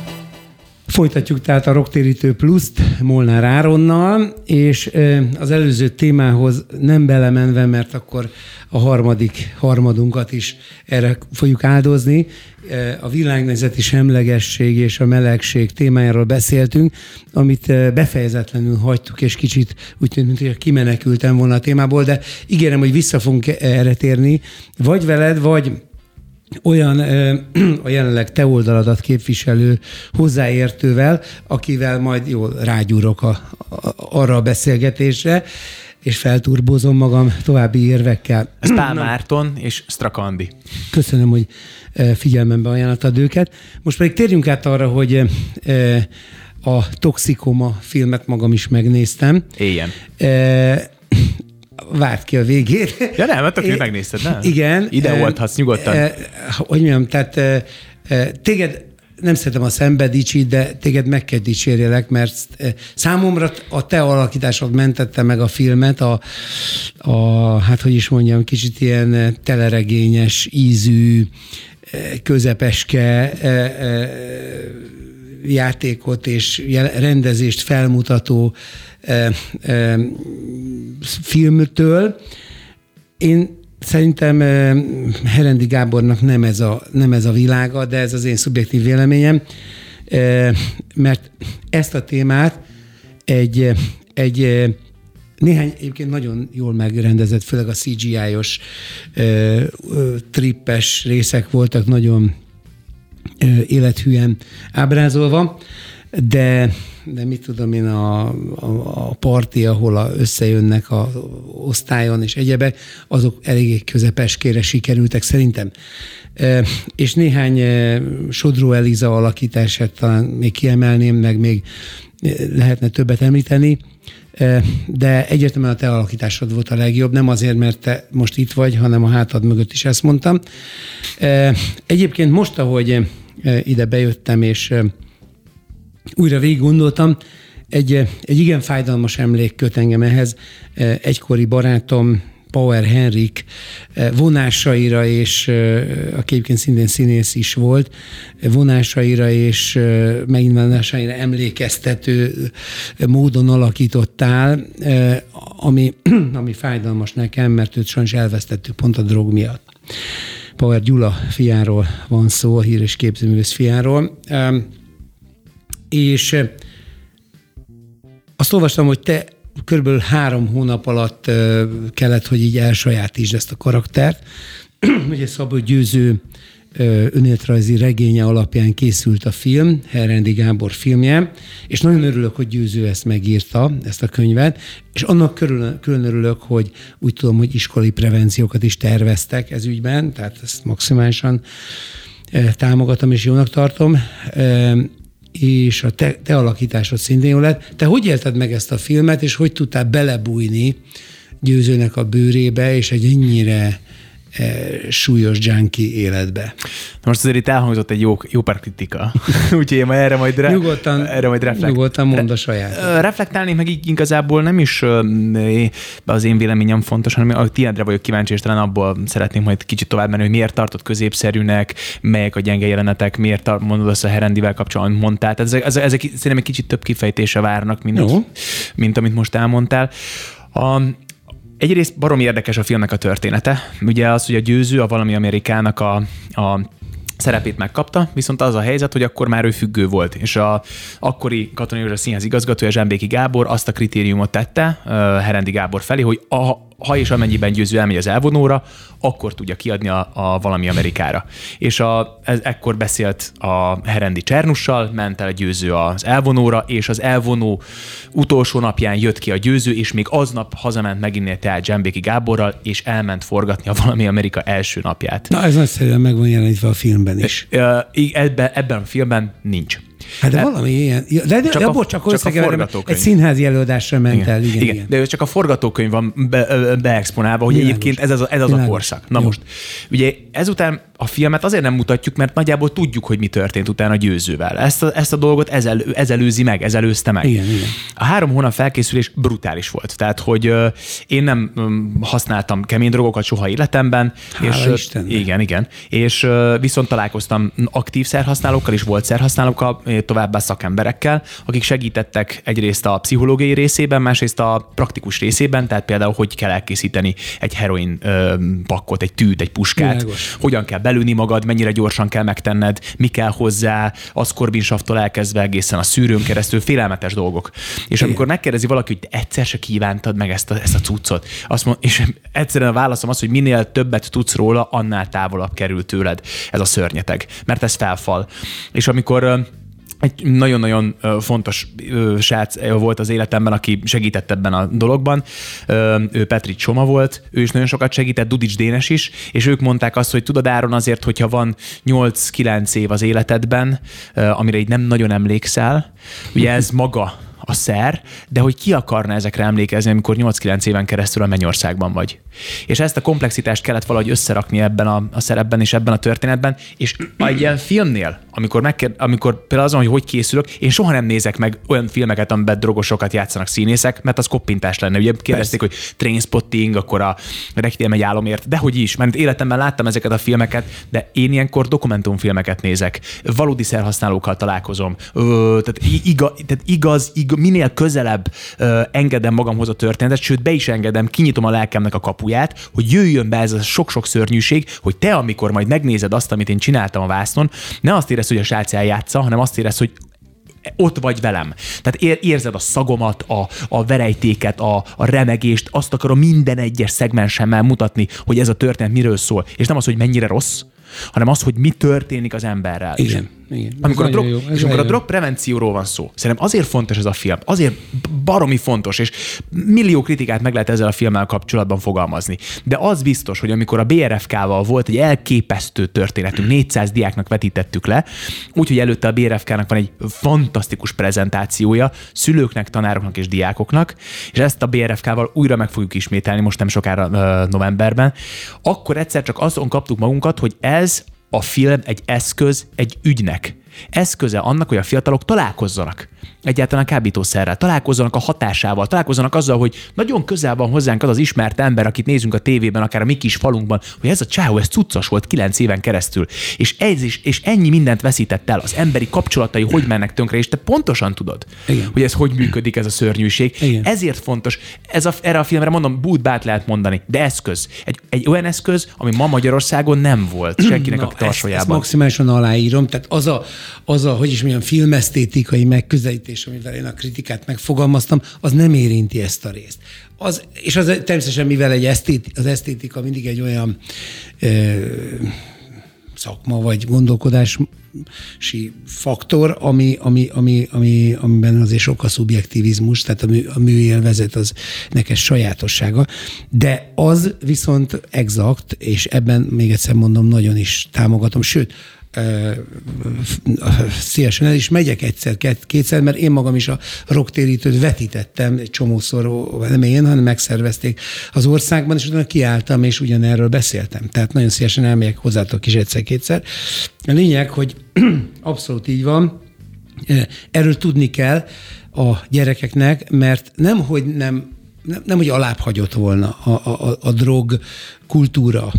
Folytatjuk tehát a Rocktérítő Pluszt Molnár Áronnal, és az előző témához nem belemenve, mert akkor a harmadik harmadunkat is erre fogjuk áldozni. A világnézeti semlegesség és a melegség témájáról beszéltünk, amit befejezetlenül hagytuk, és kicsit úgy tűnt, mintha kimenekültem volna a témából, de ígérem, hogy vissza fogunk erre térni, vagy veled, vagy olyan a jelenleg te oldaladat képviselő hozzáértővel, akivel majd jól rágyúrok a, a, arra a beszélgetésre, és felturbozom magam további érvekkel.
Pál Márton és Strakandi.
Köszönöm, hogy figyelmembe ajánlottad őket. Most pedig térjünk át arra, hogy a Toxikoma filmet magam is megnéztem.
Éljen
várt ki a végét.
Ja nem, hát megnézted, nem?
Igen.
Ide volthatsz nyugodtan. E,
hogy mondjam, tehát téged nem szeretem a szembe dicsít, de téged meg kell dicsérjelek, mert számomra a te alakításod mentette meg a filmet, a, a hát hogy is mondjam, kicsit ilyen teleregényes, ízű, közepeske játékot és rendezést felmutató filmtől. Én szerintem Herendi Gábornak nem ez, a, nem ez a világa, de ez az én szubjektív véleményem, mert ezt a témát egy, egy néhány egyébként nagyon jól megrendezett, főleg a CGI-os trippes részek voltak nagyon élethűen ábrázolva, de de mit tudom én, a, a, a parti, ahol a, összejönnek a osztályon és egyebek, azok eléggé közepeskére sikerültek szerintem. E, és néhány e, Sodró Eliza alakítását talán még kiemelném, meg még lehetne többet említeni, de egyértelműen a te alakításod volt a legjobb, nem azért, mert te most itt vagy, hanem a hátad mögött is ezt mondtam. Egyébként most, ahogy ide bejöttem, és újra végig gondoltam, egy, egy igen fájdalmas emlék köt engem ehhez. Egykori barátom, Power Henrik vonásaira, és aki egyébként szintén színész is volt, vonásaira és megnyilvánulásaira emlékeztető módon alakítottál, ami, ami fájdalmas nekem, mert őt sajnos elvesztettük pont a drog miatt. Power Gyula fiáról van szó, a híres képzőművész fiáról és azt olvastam, hogy te körülbelül három hónap alatt kellett, hogy így elsajátítsd ezt a karaktert, ugye Szabó Győző önéletrajzi regénye alapján készült a film, Herrendi Gábor filmje, és nagyon örülök, hogy Győző ezt megírta, ezt a könyvet, és annak külön, külön örülök, hogy úgy tudom, hogy iskolai prevenciókat is terveztek ez ügyben, tehát ezt maximálisan támogatom és jónak tartom és a te, te alakításod szintén jó lett. Te hogy élted meg ezt a filmet, és hogy tudtál belebújni győzőnek a bőrébe, és egy ennyire súlyos junkie életbe.
Na most azért itt elhangzott egy jó, jó pár kritika, úgyhogy én erre majd, re,
nyugodtan,
erre majd reflekt,
nyugodtan mond a saját.
Reflektálni meg így igazából nem is az én véleményem fontos, hanem a tiédre vagyok kíváncsi, és talán abból szeretném majd kicsit tovább menni, hogy miért tartott középszerűnek, melyek a gyenge jelenetek, miért tart, mondod azt a Herendivel kapcsolatban mondtál. Tehát ezek, ezek, ezek szerintem egy kicsit több kifejtése várnak, mint, mint amit most elmondtál. A, Egyrészt barom érdekes a filmnek a története. Ugye az, hogy a győző a valami Amerikának a, a szerepét megkapta, viszont az a helyzet, hogy akkor már ő függő volt, és a akkori Katonai Színház igazgatója Zsembéki Gábor azt a kritériumot tette uh, Herendi Gábor felé, hogy a, ha és amennyiben győző elmegy az elvonóra, akkor tudja kiadni a, a valami Amerikára. És a, ez, ekkor beszélt a Herendi Csernussal, ment el a győző az elvonóra, és az elvonó utolsó napján jött ki a győző, és még aznap hazament megint tehát Zsembéki Gáborral, és elment forgatni a valami Amerika első napját.
Na ez nagyszerűen meg van jelenítve a filmben is.
E, ebben, ebben a filmben nincs.
Hát de, de valami ilyen. De, de csak, a, csak, csak a forgatókönyv. Egy színházi előadásra ment
igen.
el. Igen,
igen, igen. De csak a forgatókönyv van be, beexponálva, hogy Világos. egyébként ez az, ez az a korszak. Na Jó. most, ugye ezután a filmet azért nem mutatjuk, mert nagyjából tudjuk, hogy mi történt utána győzővel. Ezt a, ezt a dolgot ez, el, ez előzi meg, ez előzte meg.
Igen, igen.
A három hónap felkészülés brutális volt. Tehát, hogy én nem használtam kemény drogokat soha életemben.
Hála és, Istennek.
Igen, igen. És viszont találkoztam aktív szerhasználókkal is volt szerhasználókkal, továbbá szakemberekkel, akik segítettek egyrészt a pszichológiai részében, másrészt a praktikus részében, tehát például, hogy kell elkészíteni egy heroin ö, pakkot, egy tűt, egy puskát, Világos. hogyan kell belőni magad, mennyire gyorsan kell megtenned, mi kell hozzá, az korbinsaftól elkezdve egészen a szűrőn keresztül, félelmetes dolgok. És Igen. amikor megkérdezi valaki, hogy egyszer se kívántad meg ezt a, ezt a cuccot, azt mond, és egyszerűen a válaszom az, hogy minél többet tudsz róla, annál távolabb kerül tőled ez a szörnyeteg, mert ez felfal. És amikor egy nagyon-nagyon fontos srác volt az életemben, aki segített ebben a dologban. Ő Petri Csoma volt, ő is nagyon sokat segített, Dudics Dénes is, és ők mondták azt, hogy tudod Áron azért, hogyha van 8-9 év az életedben, amire így nem nagyon emlékszel, ugye ez maga a szer, de hogy ki akarna ezekre emlékezni, amikor 8-9 éven keresztül a mennyországban vagy. És ezt a komplexitást kellett valahogy összerakni ebben a, a szerepben és ebben a történetben, és egy ilyen filmnél, amikor, megkér, amikor például azon, hogy hogy készülök, én soha nem nézek meg olyan filmeket, amiben drogosokat játszanak színészek, mert az koppintás lenne. Ugye kérdezték, Persze. hogy Trainspotting, akkor a Requiem egy álomért, de hogy is, mert életemben láttam ezeket a filmeket, de én ilyenkor dokumentumfilmeket nézek, valódi szerhasználókkal találkozom, Ö, tehát, igaz, tehát igaz, igaz, minél közelebb ö, engedem magamhoz a történetet, sőt be is engedem, kinyitom a lelkemnek a kapuját, hogy jöjjön be ez a sok-sok szörnyűség, hogy te, amikor majd megnézed azt, amit én csináltam a vásznon, ne azt érez, hogy a srác eljátsza, hanem azt érez, hogy ott vagy velem. Tehát érzed a szagomat, a, a verejtéket, a, a remegést, azt akarom minden egyes szegmensemmel mutatni, hogy ez a történet miről szól. És nem az, hogy mennyire rossz, hanem az, hogy mi történik az emberrel.
Igen. Igen,
amikor a drog, jó, és amikor a drogprevencióról van szó, szerintem azért fontos ez a film, azért baromi fontos, és millió kritikát meg lehet ezzel a filmmel kapcsolatban fogalmazni. De az biztos, hogy amikor a BRFK-val volt egy elképesztő történetünk, 400 diáknak vetítettük le, úgyhogy előtte a BRFK-nak van egy fantasztikus prezentációja szülőknek, tanároknak és diákoknak, és ezt a BRFK-val újra meg fogjuk ismételni most nem sokára novemberben, akkor egyszer csak azon kaptuk magunkat, hogy ez a film egy eszköz egy ügynek. Eszköze annak, hogy a fiatalok találkozzanak egyáltalán kábítószerrel, találkozzanak a hatásával, találkozzanak azzal, hogy nagyon közel van hozzánk az az ismert ember, akit nézünk a tévében, akár a mi kis falunkban, hogy ez a csáó, ez cuccos volt kilenc éven keresztül, és ez is, és ennyi mindent veszített el, az emberi kapcsolatai hogy mennek tönkre, és te pontosan tudod, Igen. hogy ez hogy működik ez a szörnyűség. Igen. Ezért fontos, ez a, erre a filmre mondom, bút bát lehet mondani, de eszköz. Egy, egy olyan eszköz, ami ma Magyarországon nem volt senkinek Na, a tarsajában. Ezt, ezt
maximálisan aláírom, tehát az a, az a hogy is mondjam, filmesztétikai megközelítés, amivel én a kritikát megfogalmaztam, az nem érinti ezt a részt. az, és az természetesen, mivel egy esztét, az esztétika mindig egy olyan ö, szakma vagy gondolkodási faktor, ami, ami, ami, ami, amiben azért sok a szubjektivizmus, tehát a, mű, a műélvezet az neked sajátossága, de az viszont exakt, és ebben még egyszer mondom, nagyon is támogatom, sőt, szívesen el is megyek egyszer, kétszer, mert én magam is a rocktérítőt vetítettem egy csomószor, nem én, hanem megszervezték az országban, és utána kiálltam, és ugyanerről beszéltem. Tehát nagyon szívesen elmegyek hozzátok is egyszer-kétszer. A lényeg, hogy abszolút így van, erről tudni kell a gyerekeknek, mert nem, hogy nem nem, nem hogy alább hagyott volna a, a, a drog kultúra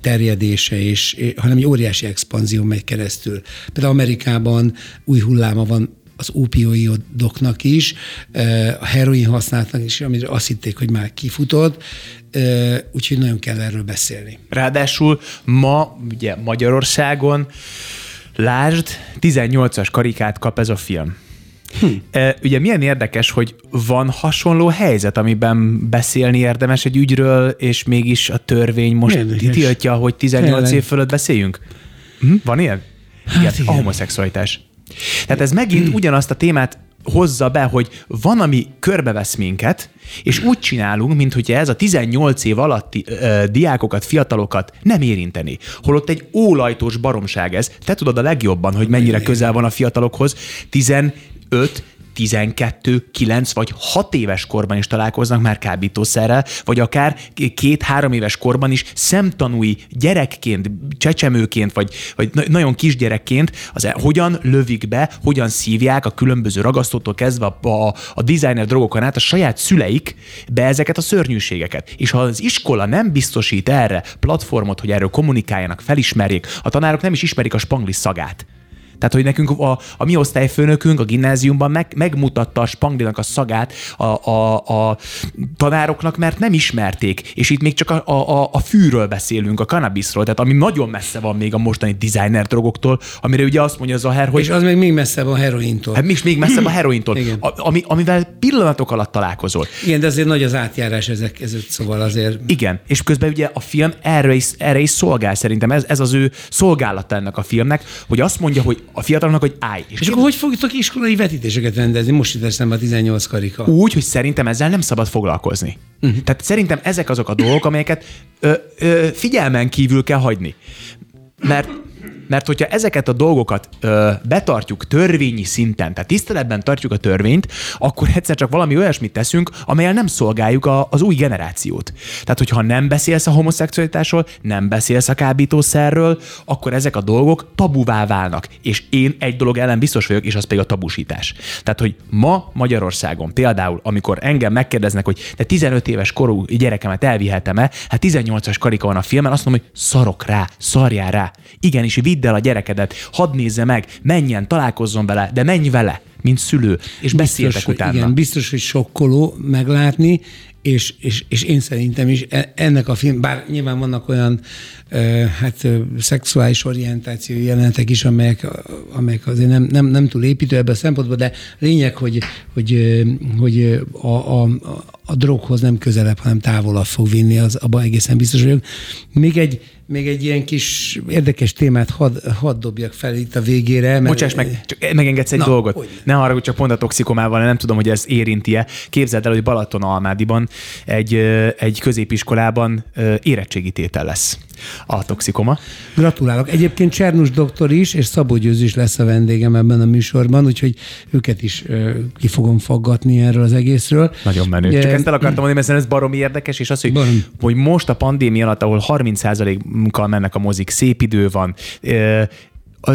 terjedése, és, hanem egy óriási expanzió megy keresztül. Például Amerikában új hulláma van az opioidoknak is, a heroin használatnak is, amire azt hitték, hogy már kifutott, úgyhogy nagyon kell erről beszélni.
Ráadásul ma ugye Magyarországon lásd, 18-as karikát kap ez a film. Hm. Ugye milyen érdekes, hogy van hasonló helyzet, amiben beszélni érdemes egy ügyről, és mégis a törvény most érdekes. tiltja, hogy 18 Tényleg. év fölött beszéljünk? Hm? Van ilyen? Hát igen, igen. A homoszexualitás. Tehát ez megint ugyanazt a témát hozza be, hogy van, ami körbevesz minket, és úgy csinálunk, mint hogy ez a 18 év alatti ö, diákokat, fiatalokat nem érinteni. Holott egy ólajtós baromság ez. Te tudod a legjobban, hogy mennyire közel van a fiatalokhoz. 15 12, 9 vagy 6 éves korban is találkoznak már kábítószerrel, vagy akár két-három éves korban is szemtanúi gyerekként, csecsemőként, vagy, vagy nagyon kisgyerekként, az, e, hogyan lövik be, hogyan szívják a különböző ragasztótól kezdve a, a, a designer drogokon át a saját szüleik be ezeket a szörnyűségeket. És ha az iskola nem biztosít erre platformot, hogy erről kommunikáljanak, felismerjék, a tanárok nem is ismerik a spanglis szagát tehát, hogy nekünk a, a mi osztályfőnökünk a gimnáziumban meg, megmutatta a spanglinak a szagát a, a, a tanároknak, mert nem ismerték. És itt még csak a, a, a fűről beszélünk, a kannabiszról, tehát ami nagyon messze van még a mostani designer drogoktól, amire ugye azt mondja Zaher, hogy...
És az még még messze van a herointól.
Hát még, még messze a herointól, Igen. A, ami, amivel pillanatok alatt találkozol.
Igen, de azért nagy az átjárás ezek között, szóval azért...
Igen, és közben ugye a film erre is, erre is szolgál szerintem, ez, ez az ő szolgálata ennek a filmnek, hogy azt mondja, hogy a fiatalnak, hogy állj.
És, és akkor hogy fogtok iskolai vetítéseket rendezni? Most itt a 18 karika.
Úgy, hogy szerintem ezzel nem szabad foglalkozni. Uh-huh. Tehát szerintem ezek azok a dolgok, amelyeket ö, ö, figyelmen kívül kell hagyni. Mert mert hogyha ezeket a dolgokat ö, betartjuk törvényi szinten, tehát tiszteletben tartjuk a törvényt, akkor egyszer csak valami olyasmit teszünk, amelyel nem szolgáljuk a, az új generációt. Tehát, hogyha nem beszélsz a homoszexualitásról, nem beszélsz a kábítószerről, akkor ezek a dolgok tabuvá válnak. És én egy dolog ellen biztos vagyok, és az pedig a tabusítás. Tehát, hogy ma Magyarországon például, amikor engem megkérdeznek, hogy te 15 éves korú gyerekemet elvihetem-e, hát 18-as karika van a filmen, azt mondom, hogy szarok rá, szarjál rá. Igenis, vidd el a gyerekedet, hadd nézze meg, menjen, találkozzon vele, de menj vele, mint szülő, és beszéltek utána.
Igen, biztos, hogy sokkoló meglátni, és, és, és én szerintem is e, ennek a film, bár nyilván vannak olyan hát szexuális orientáció jelenetek is, amelyek, amelyek azért nem, nem, nem túl építő ebben a szempontból, de lényeg, hogy, hogy, hogy a, a, a droghoz nem közelebb, hanem távolabb fog vinni, az abban egészen biztos vagyok. Még egy, még egy ilyen kis érdekes témát hadd had dobjak fel itt a végére.
Mert... Bocsáss meg, csak megengedsz egy Na, dolgot. Hogy? Ne arra, hogy csak pont a toxikomával, nem tudom, hogy ez érinti-e. Képzeld el, hogy Balaton Almádiban egy, egy középiskolában érettségítétel lesz a toxikoma.
Gratulálok. Egyébként Csernus doktor is, és Szabó Győz is lesz a vendégem ebben a műsorban, úgyhogy őket is ki fogom faggatni erről az egészről.
Nagyon menő. Csak ezt el akartam mondani, mert ez baromi érdekes, és az, hogy, hogy most a pandémia alatt, ahol 30%-kal mennek a mozik, szép idő van,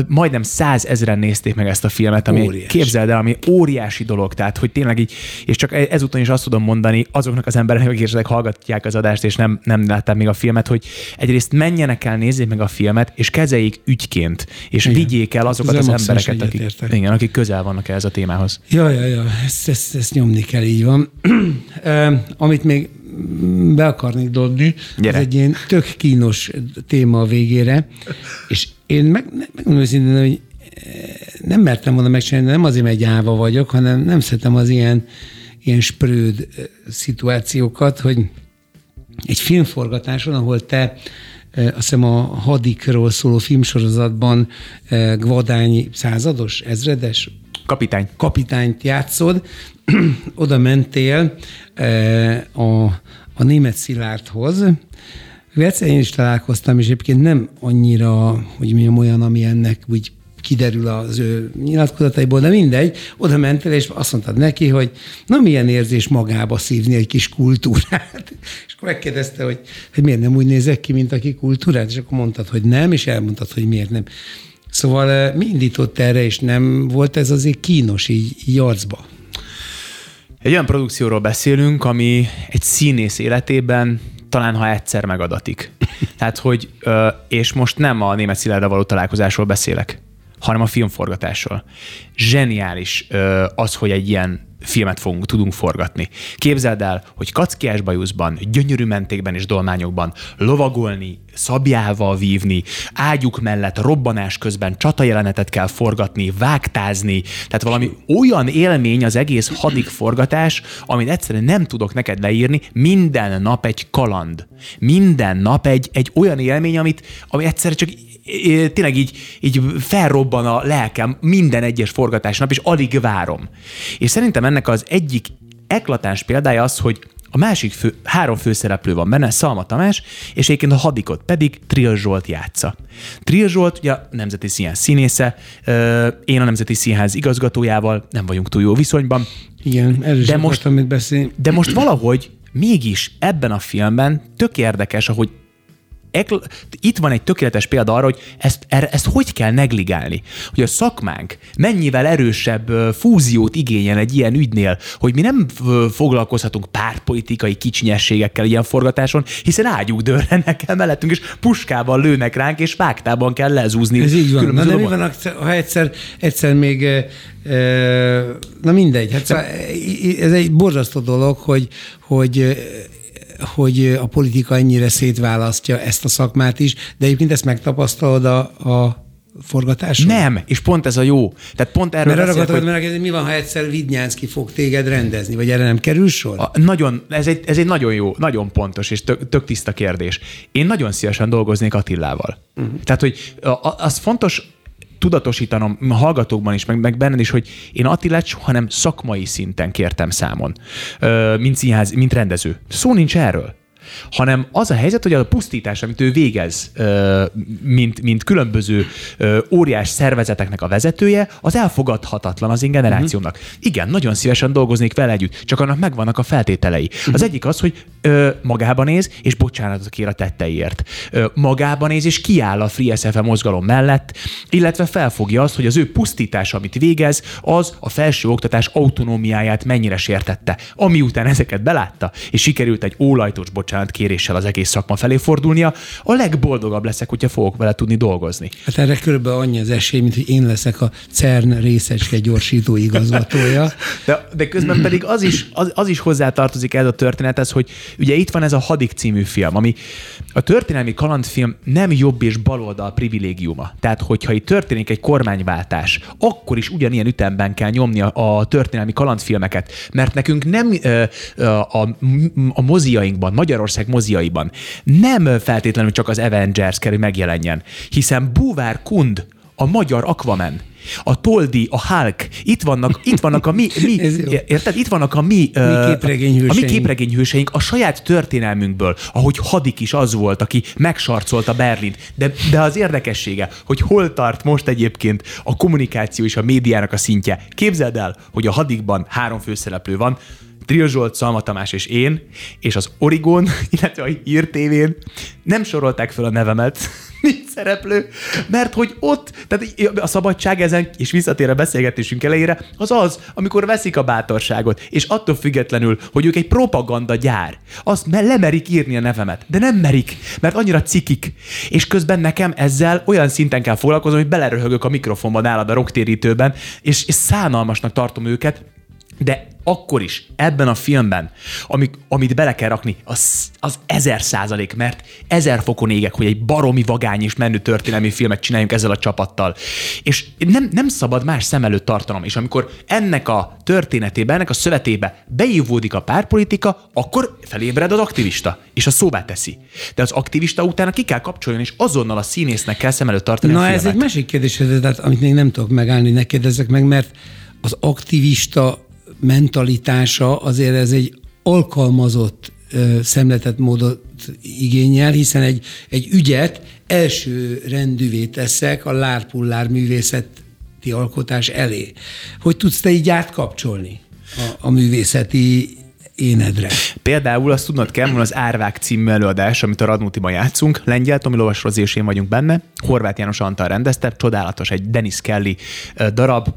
majdnem százezren nézték meg ezt a filmet, ami óriási. képzeld el, ami óriási dolog, tehát hogy tényleg így, és csak e- ezúton is azt tudom mondani azoknak az embereknek, akik esetleg hallgatják az adást, és nem, nem látták még a filmet, hogy egyrészt menjenek el, nézzék meg a filmet, és kezeljék ügyként, és igen. vigyék el azokat az, az embereket, akik, igen, akik közel vannak ehhez a témához.
Ja, ja, ja, ezt, ezt, ezt nyomni kell, így van. Amit még be akarnék dobni, Gyere. ez egy ilyen tök kínos téma a végére, és én meg, megmondom őszintén, hogy eh, nem mertem volna megcsinálni, nem azért, mert gyáva vagyok, hanem nem szeretem az ilyen ilyen spröd szituációkat, hogy egy filmforgatáson, ahol te azt hiszem a hadikról szóló filmsorozatban Gvadány százados, ezredes,
Kapitány.
Kapitányt játszod, oda mentél a, a német Szilárdhoz, Egyszer én is találkoztam, és egyébként nem annyira, hogy mondjam, olyan, ami ennek úgy kiderül az ő nyilatkozataiból, de mindegy, oda mentél, és azt mondtad neki, hogy na milyen érzés magába szívni egy kis kultúrát. És akkor megkérdezte, hogy, hogy miért nem úgy nézek ki, mint aki kultúrát, és akkor mondtad, hogy nem, és elmondtad, hogy miért nem. Szóval eh, mi indított erre, és nem volt ez azért kínos így, így arcba?
Egy olyan produkcióról beszélünk, ami egy színész életében talán ha egyszer megadatik. Tehát, hogy, és most nem a német Szilárda való találkozásról beszélek, hanem a filmforgatásról. Zseniális az, hogy egy ilyen filmet fogunk, tudunk forgatni. Képzeld el, hogy kackiás bajuszban, gyönyörű mentékben és dolmányokban lovagolni, szabjával vívni, ágyuk mellett robbanás közben csatajelenetet kell forgatni, vágtázni, tehát valami olyan élmény az egész hadik forgatás, amit egyszerűen nem tudok neked leírni, minden nap egy kaland. Minden nap egy, egy olyan élmény, amit, ami egyszer csak tényleg így, így felrobban a lelkem minden egyes forgatásnap, és alig várom. És szerintem ennek az egyik eklatáns példája az, hogy a másik fő, három főszereplő van benne, Szalma Tamás, és egyébként a hadikot pedig Trill Zsolt játsza. Trill Zsolt ugye a Nemzeti Színház színésze, én a Nemzeti Színház igazgatójával nem vagyunk túl jó viszonyban.
Igen, erről de most, amit beszélni.
De most valahogy mégis ebben a filmben tök érdekes, ahogy itt van egy tökéletes példa arra, hogy ezt, ezt hogy kell negligálni. Hogy a szakmánk mennyivel erősebb fúziót igényel egy ilyen ügynél, hogy mi nem foglalkozhatunk pártpolitikai kicsinyességekkel ilyen forgatáson, hiszen ágyuk dőlnek el mellettünk, és puskával lőnek ránk, és vágtában kell lezúzni.
Ez így van. Na de mi van, ha egyszer, egyszer még Na mindegy, hát szóval ez egy borzasztó dolog, hogy, hogy hogy a politika ennyire szétválasztja ezt a szakmát is, de egyébként ezt megtapasztalod a, a forgatáson?
Nem, és pont ez a jó. Tehát pont erről
Mert arra hogy... mert mi van, ha egyszer Vidnyánszki fog téged rendezni, vagy erre nem kerül sor? A,
nagyon, ez egy, ez egy nagyon jó, nagyon pontos és tök, tök tiszta kérdés. Én nagyon szívesen dolgoznék Attillával. Uh-huh. Tehát, hogy az fontos, tudatosítanom a hallgatókban is, meg, meg benned is, hogy én Attilát soha nem szakmai szinten kértem számon, mint színház, mint rendező. Szó nincs erről hanem az a helyzet, hogy a pusztítás, amit ő végez, mint, mint különböző óriás szervezeteknek a vezetője, az elfogadhatatlan az én generációmnak. Uh-huh. Igen, nagyon szívesen dolgoznék vele együtt, csak annak megvannak a feltételei. Uh-huh. Az egyik az, hogy magában néz, és bocsánatot kér a tetteiért. Magában néz, és kiáll a Free SFM mozgalom mellett, illetve felfogja azt, hogy az ő pusztítása, amit végez, az a felső oktatás autonómiáját mennyire sértette. Ami után ezeket belátta, és sikerült egy ólajtos bocsánat bocsánat kéréssel az egész szakma felé fordulnia, a legboldogabb leszek, hogyha fogok vele tudni dolgozni.
Hát erre körülbelül annyi az esély, mint hogy én leszek a CERN részecske gyorsító igazgatója.
De, de közben pedig az is, az, az is hozzátartozik ez a történethez, hogy ugye itt van ez a Hadik című film, ami a történelmi kalandfilm nem jobb és baloldal privilégiuma. Tehát, hogyha itt történik egy kormányváltás, akkor is ugyanilyen ütemben kell nyomni a, a történelmi kalandfilmeket, mert nekünk nem ö, a, a moziainkban, Magyarország moziaiban nem feltétlenül csak az Avengers kell, megjelenjen, hiszen Búvár Kund, a magyar Aquaman, a Toldi, a Hulk, itt vannak, itt vannak a mi, mi érted? Itt vannak a mi, mi
képregényhőseink.
a mi képregényhőseink a saját történelmünkből, ahogy Hadik is az volt, aki megsarcolta Berlint. De, de az érdekessége, hogy hol tart most egyébként a kommunikáció és a médiának a szintje. Képzeld el, hogy a Hadikban három főszereplő van, Trill Zsolt, Szalma Tamás és én, és az Origon, illetve a Hír TV-n nem sorolták fel a nevemet, nincs szereplő, mert hogy ott, tehát a szabadság ezen, és visszatér a beszélgetésünk elejére, az az, amikor veszik a bátorságot, és attól függetlenül, hogy ők egy propaganda gyár, azt lemerik írni a nevemet, de nem merik, mert annyira cikik, és közben nekem ezzel olyan szinten kell foglalkoznom, hogy beleröhögök a mikrofonban nálad a rocktérítőben, és, és szánalmasnak tartom őket, de akkor is ebben a filmben, amik, amit bele kell rakni, az, az ezer százalék, mert ezer fokon égek, hogy egy baromi vagány és menő történelmi filmet csináljunk ezzel a csapattal. És nem, nem szabad más szem előtt tartanom. És amikor ennek a történetébe, ennek a szövetébe beívódik a párpolitika, akkor felébred az aktivista, és a szóvá teszi. De az aktivista utána ki kell kapcsoljon, és azonnal a színésznek kell szem előtt tartani
Na
a
ez egy másik kérdés, tehát, amit még nem tudok megállni, ne kérdezzek meg, mert az aktivista mentalitása azért ez egy alkalmazott ö, szemletet módot igényel, hiszen egy, egy ügyet első rendűvé teszek a lárpullár művészeti alkotás elé. Hogy tudsz te így átkapcsolni a, a művészeti énedre?
Például azt tudnod kell, van az Árvák című előadás, amit a Radnótiban játszunk. Lengyel Tomi Lovas Rozi és én vagyunk benne. Horváth János Antal rendezte, csodálatos, egy Dennis Kelly darab.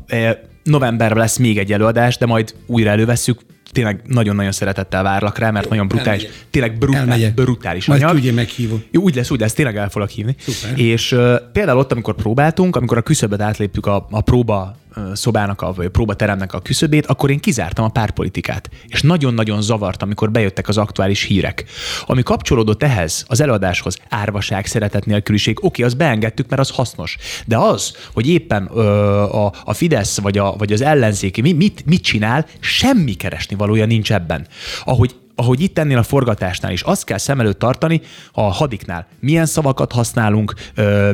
Novemberben lesz még egy előadás, de majd újra elővesszük. Tényleg nagyon-nagyon szeretettel várlak rá, mert nagyon brutális,
elmegyek.
tényleg brutál,
Elmegyek.
brutális
Majd
anyag.
küldjél meghívót.
Jó, úgy lesz, úgy lesz, tényleg el foglak hívni.
Szuper.
És uh, például ott, amikor próbáltunk, amikor a küszöbet átléptük a, a próba szobának, a, vagy a próbateremnek a küszöbét, akkor én kizártam a párpolitikát. És nagyon-nagyon zavart, amikor bejöttek az aktuális hírek. Ami kapcsolódott ehhez, az előadáshoz, árvaság, szeretet nélküliség, oké, az beengedtük, mert az hasznos. De az, hogy éppen ö, a, a Fidesz vagy, a, vagy az ellenzéki mi, mit, mit csinál, semmi keresni valója nincs ebben. Ahogy ahogy itt ennél a forgatásnál is, azt kell szem előtt tartani a hadiknál. Milyen szavakat használunk,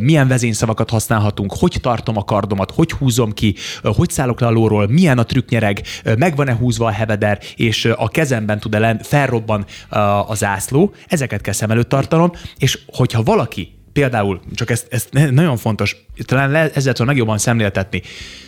milyen vezényszavakat használhatunk, hogy tartom a kardomat, hogy húzom ki, hogy szállok le a lóról, milyen a trükknyereg, ö, meg van-e húzva a heveder, és a kezemben tud-e felrobban a zászló. Ezeket kell szem előtt tartanom, és hogyha valaki például, csak ezt, ezt nagyon fontos, talán le, ezzel tudom megjobban szemléltetni,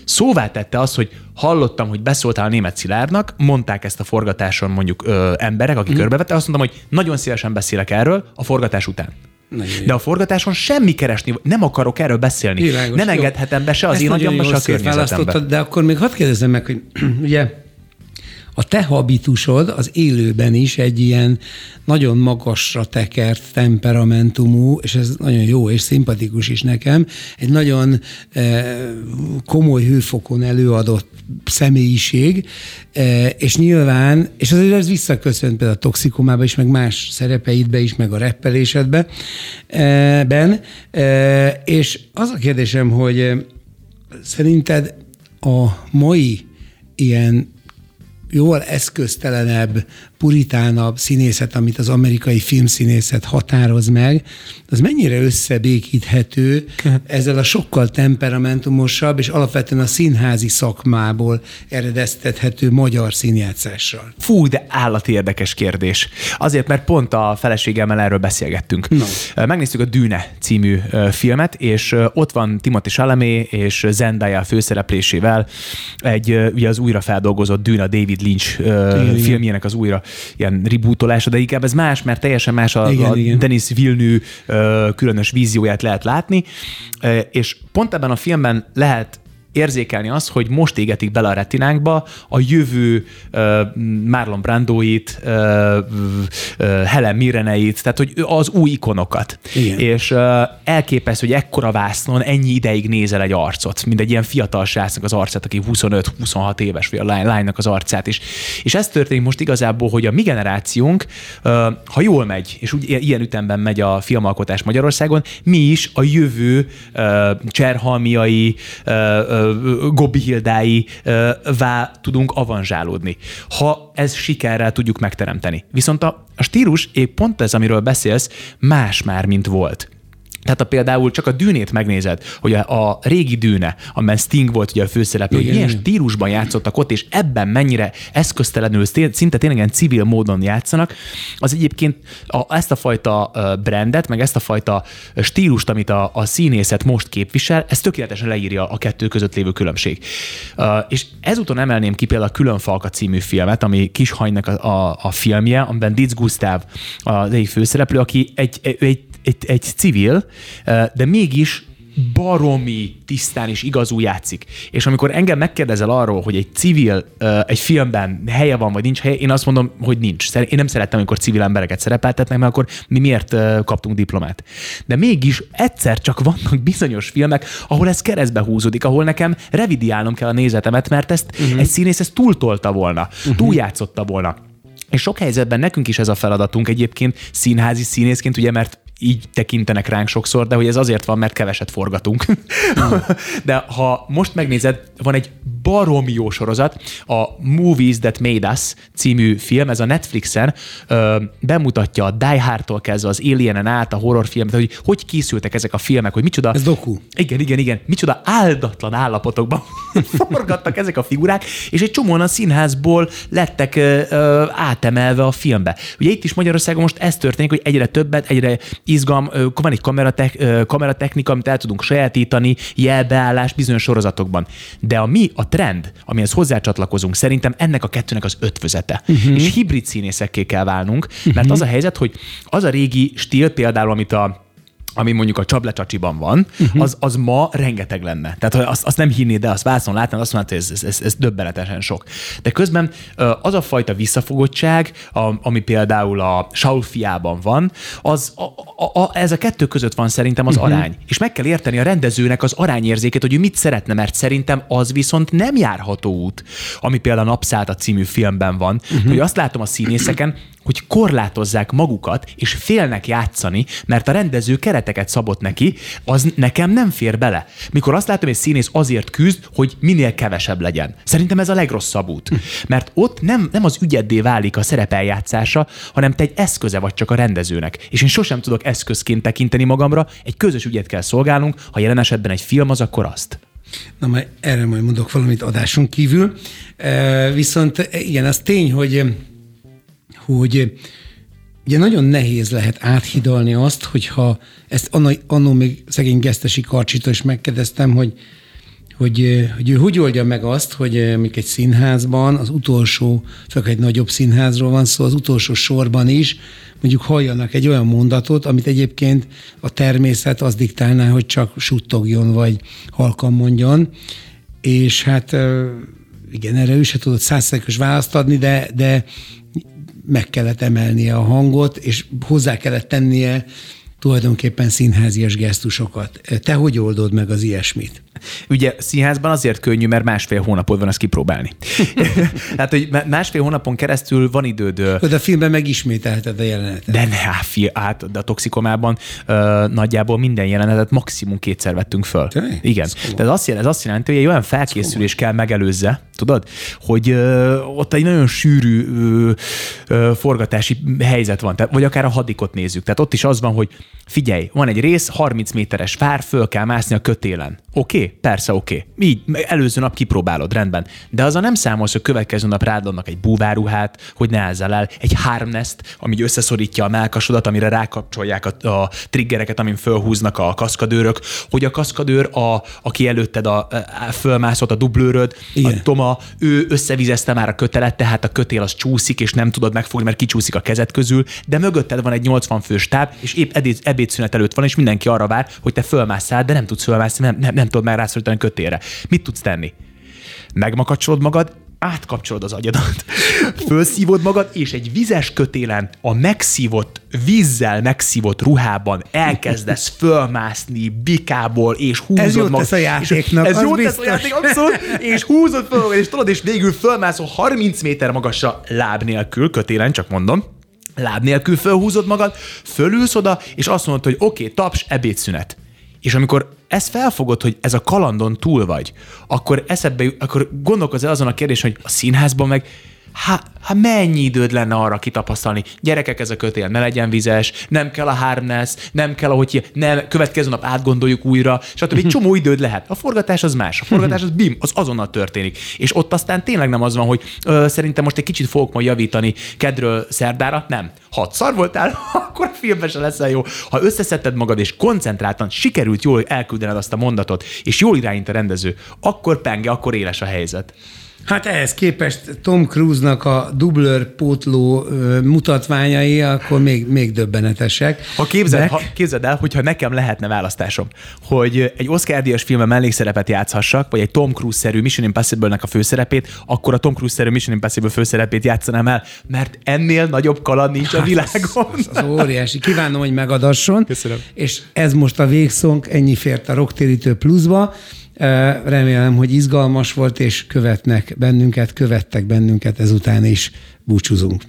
szóvá tette azt, hogy hallottam, hogy beszóltál a német Szilárdnak, mondták ezt a forgatáson mondjuk ö, emberek, akik mm. körbevette, azt mondtam, hogy nagyon szívesen beszélek erről a forgatás után.
Nagyon.
De a forgatáson semmi keresni, nem akarok erről beszélni.
Világos,
nem engedhetem be se az
Ezt
én agyamba, se a környezetembe.
De akkor még hadd kérdezzem meg, hogy ugye a te habitusod az élőben is egy ilyen nagyon magasra tekert temperamentumú, és ez nagyon jó és szimpatikus is nekem, egy nagyon eh, komoly hőfokon előadott személyiség, eh, és nyilván, és azért ez visszaköszönt például a toxikomába is, meg más szerepeidbe is, meg a reppelésedbe, eh, ben, eh, és az a kérdésem, hogy eh, szerinted a mai ilyen jóval eszköztelenebb, puritánabb színészet, amit az amerikai filmszínészet határoz meg, az mennyire összebékíthető ezzel a sokkal temperamentumosabb és alapvetően a színházi szakmából eredeztethető magyar színjátszással?
Fú, de állati érdekes kérdés. Azért, mert pont a feleségemmel erről beszélgettünk.
No.
Megnéztük a Dűne című filmet, és ott van Timothy Chalamet és Zendaya főszereplésével egy ugye az újra feldolgozott Dűne David Lynch
Igen,
filmjének az újra ilyen rebootolása, de inkább ez más, mert teljesen más a,
Igen,
a
igen.
Denis Villeneuve különös vízióját lehet látni, és pont ebben a filmben lehet érzékelni azt, hogy most égetik bele a retinánkba a jövő uh, Marlon Brandoit, uh, uh, Helen Mirreneit, tehát hogy az új ikonokat.
Igen.
És uh, elképesztő, hogy ekkora vásznon ennyi ideig nézel egy arcot, mint egy ilyen fiatal srácnak az arcát, aki 25-26 éves, vagy a lány, lánynak az arcát is. És ez történik most igazából, hogy a mi generációnk, uh, ha jól megy, és úgy ilyen ütemben megy a filmalkotás Magyarországon, mi is a jövő uh, cserhalmiai, uh, Gobi Hildái vá tudunk avanzsálódni, ha ez sikerrel tudjuk megteremteni. Viszont a, a stílus épp pont ez, amiről beszélsz, más már, mint volt. Tehát ha például csak a dűnét megnézed, hogy a, a régi dűne, amiben Sting volt ugye a főszereplő, hogy milyen stílusban játszottak ott, és ebben mennyire eszköztelenül, szinte tényleg ilyen civil módon játszanak, az egyébként a, ezt a fajta brandet, meg ezt a fajta stílust, amit a, a színészet most képvisel, ez tökéletesen leírja a kettő között lévő különbség. És ezúton emelném ki például a Különfalka című filmet, ami Kishanynak a, a, a filmje, amiben Ditz Gustav az egyik főszereplő, aki egy, egy, egy egy, civil, de mégis baromi tisztán és igazú játszik. És amikor engem megkérdezel arról, hogy egy civil egy filmben helye van, vagy nincs helye, én azt mondom, hogy nincs. Én nem szerettem, amikor civil embereket szerepeltetnek, mert akkor mi miért kaptunk diplomát. De mégis egyszer csak vannak bizonyos filmek, ahol ez keresztbe húzódik, ahol nekem revidiálnom kell a nézetemet, mert ezt uh-huh. egy színész ezt túltolta volna, uh-huh. túljátszotta volna. És sok helyzetben nekünk is ez a feladatunk egyébként színházi színészként, ugye, mert így tekintenek ránk sokszor, de hogy ez azért van, mert keveset forgatunk. de ha most megnézed, van egy baromi jó sorozat, a Movies That Made Us című film, ez a Netflixen ö, bemutatja a Die Hard-tól kezdve az Alienen át a horrorfilmet, hogy hogy készültek ezek a filmek, hogy micsoda...
Ez doku.
Igen, igen, igen. Micsoda áldatlan állapotokban forgattak ezek a figurák, és egy csomóan a színházból lettek ö, ö, átemelve a filmbe. Ugye itt is Magyarországon most ez történik, hogy egyre többet, egyre izgalm, van egy kameratek, kameratechnika, amit el tudunk sajátítani, jelbeállás bizonyos sorozatokban. De a mi, a trend, amihez hozzácsatlakozunk, szerintem ennek a kettőnek az ötvözete. Uh-huh. És hibrid színészekké kell válnunk, mert uh-huh. az a helyzet, hogy az a régi stíl például, amit a ami mondjuk a csablecsacsiban van, uh-huh. az, az ma rengeteg lenne. Tehát azt, azt nem hinné, de azt vászon látnád, azt mondod, hogy ez, ez, ez, döbbenetesen sok. De közben az a fajta visszafogottság, ami például a Saul fiában van, az, a, a, a, ez a kettő között van szerintem az uh-huh. arány. És meg kell érteni a rendezőnek az arányérzéket, hogy ő mit szeretne, mert szerintem az viszont nem járható út, ami például a Napszállt a című filmben van, uh-huh. hogy azt látom a színészeken, hogy korlátozzák magukat, és félnek játszani, mert a rendező kereteket szabott neki, az nekem nem fér bele. Mikor azt látom, hogy egy színész azért küzd, hogy minél kevesebb legyen. Szerintem ez a legrosszabb út. Mert ott nem, nem az ügyeddé válik a szerepeljátszása, hanem te egy eszköze vagy csak a rendezőnek. És én sosem tudok eszközként tekinteni magamra, egy közös ügyet kell szolgálnunk, ha jelen esetben egy film az, akkor azt.
Na majd erre majd mondok valamit adáson kívül. Viszont igen, az tény, hogy hogy ugye nagyon nehéz lehet áthidalni azt, hogyha ezt annó, még szegény Gesztesi Karcsitól is megkérdeztem, hogy, hogy, hogy ő hogy oldja meg azt, hogy még egy színházban, az utolsó, főleg egy nagyobb színházról van szó, az utolsó sorban is mondjuk halljanak egy olyan mondatot, amit egyébként a természet az diktálná, hogy csak suttogjon, vagy halkan mondjon, és hát igen, erre ő se tudott százszerűs választ adni, de, de meg kellett emelnie a hangot, és hozzá kellett tennie tulajdonképpen színházias gesztusokat. Te hogy oldod meg az ilyesmit?
Ugye színházban azért könnyű, mert másfél hónapot van ezt kipróbálni. Tehát, hogy másfél hónapon keresztül van időd.
De a filmben megismételted a jelenetet.
De ne, hát, de a toxikomában uh, nagyjából minden jelenetet maximum kétszer vettünk föl. Te? Igen. De ez azt, jelenti, ez azt jelenti, hogy egy olyan felkészülés kell megelőzze, tudod, hogy uh, ott egy nagyon sűrű uh, uh, forgatási helyzet van, tehát, vagy akár a hadikot nézzük. Tehát ott is az van, hogy figyelj, van egy rész, 30 méteres fár, föl kell mászni a kötélen. Oké? Okay? Persze oké. Okay. Így, előző nap kipróbálod, rendben. De az a nem számolsz, hogy következő nap rád adnak egy búváruhát, hogy ne ezzel el, egy harnest, ami összeszorítja a melkasodat, amire rákapcsolják a, a triggereket, amin fölhúznak a kaszkadőrök, hogy a kaszkadőr, a, aki előtted a, a fölmászott a dublőröd, Igen. a Toma, ő összevizezte már a kötelet, tehát a kötél az csúszik, és nem tudod megfogni, mert kicsúszik a kezed közül, de mögötted van egy 80 fős táb, és épp ebédszünet előtt van, és mindenki arra vár, hogy te fölmásszál, de nem tudsz fölmászni, nem, nem, nem tudod már rászorítani kötére. Mit tudsz tenni? Megmakacsolod magad, átkapcsolod az agyadat, fölszívod magad, és egy vizes kötélen a megszívott, vízzel megszívott ruhában elkezdesz fölmászni bikából, és húzod
ez magad. Ez a játéknak,
Ez jó tesz a játék, abszolút, és húzod föl magad, és tudod, és végül fölmászol 30 méter magasra láb nélkül, kötélen, csak mondom, láb nélkül fölhúzod magad, fölülsz oda, és azt mondod, hogy oké, okay, taps, ebédszünet. És amikor ezt felfogod, hogy ez a kalandon túl vagy, akkor eszedbe, akkor gondolkozz azon a kérdés, hogy a színházban meg hát mennyi időd lenne arra kitapasztalni? Gyerekek, ez a kötél ne legyen vizes, nem kell a harness, nem kell, ahogy nem, következő nap átgondoljuk újra, stb. Egy csomó időd lehet. A forgatás az más. A forgatás az bim, az azonnal történik. És ott aztán tényleg nem az van, hogy ö, szerintem most egy kicsit fogok majd javítani kedről szerdára. Nem. Ha szar voltál, akkor a filmben se leszel jó. Ha összeszedted magad és koncentráltan sikerült jól elküldened azt a mondatot, és jól irányt a rendező, akkor penge, akkor éles a helyzet.
Hát ehhez képest Tom Cruise-nak a dublőr pótló mutatványai akkor még, még döbbenetesek.
Ha képzeld, ha képzeld el, hogyha nekem lehetne választásom, hogy egy Oscar díjas filmben mellékszerepet játszhassak, vagy egy Tom Cruise-szerű Mission Impossible-nek a főszerepét, akkor a Tom Cruise-szerű Mission Impossible főszerepét játszanám el, mert ennél nagyobb kaland nincs hát a világon.
Az, az óriási. Kívánom, hogy megadasson.
Köszönöm.
És ez most a végszónk, ennyi fért a Rocktérítő pluszba. Remélem, hogy izgalmas volt, és követnek bennünket, követtek bennünket ezután is. Búcsúzunk.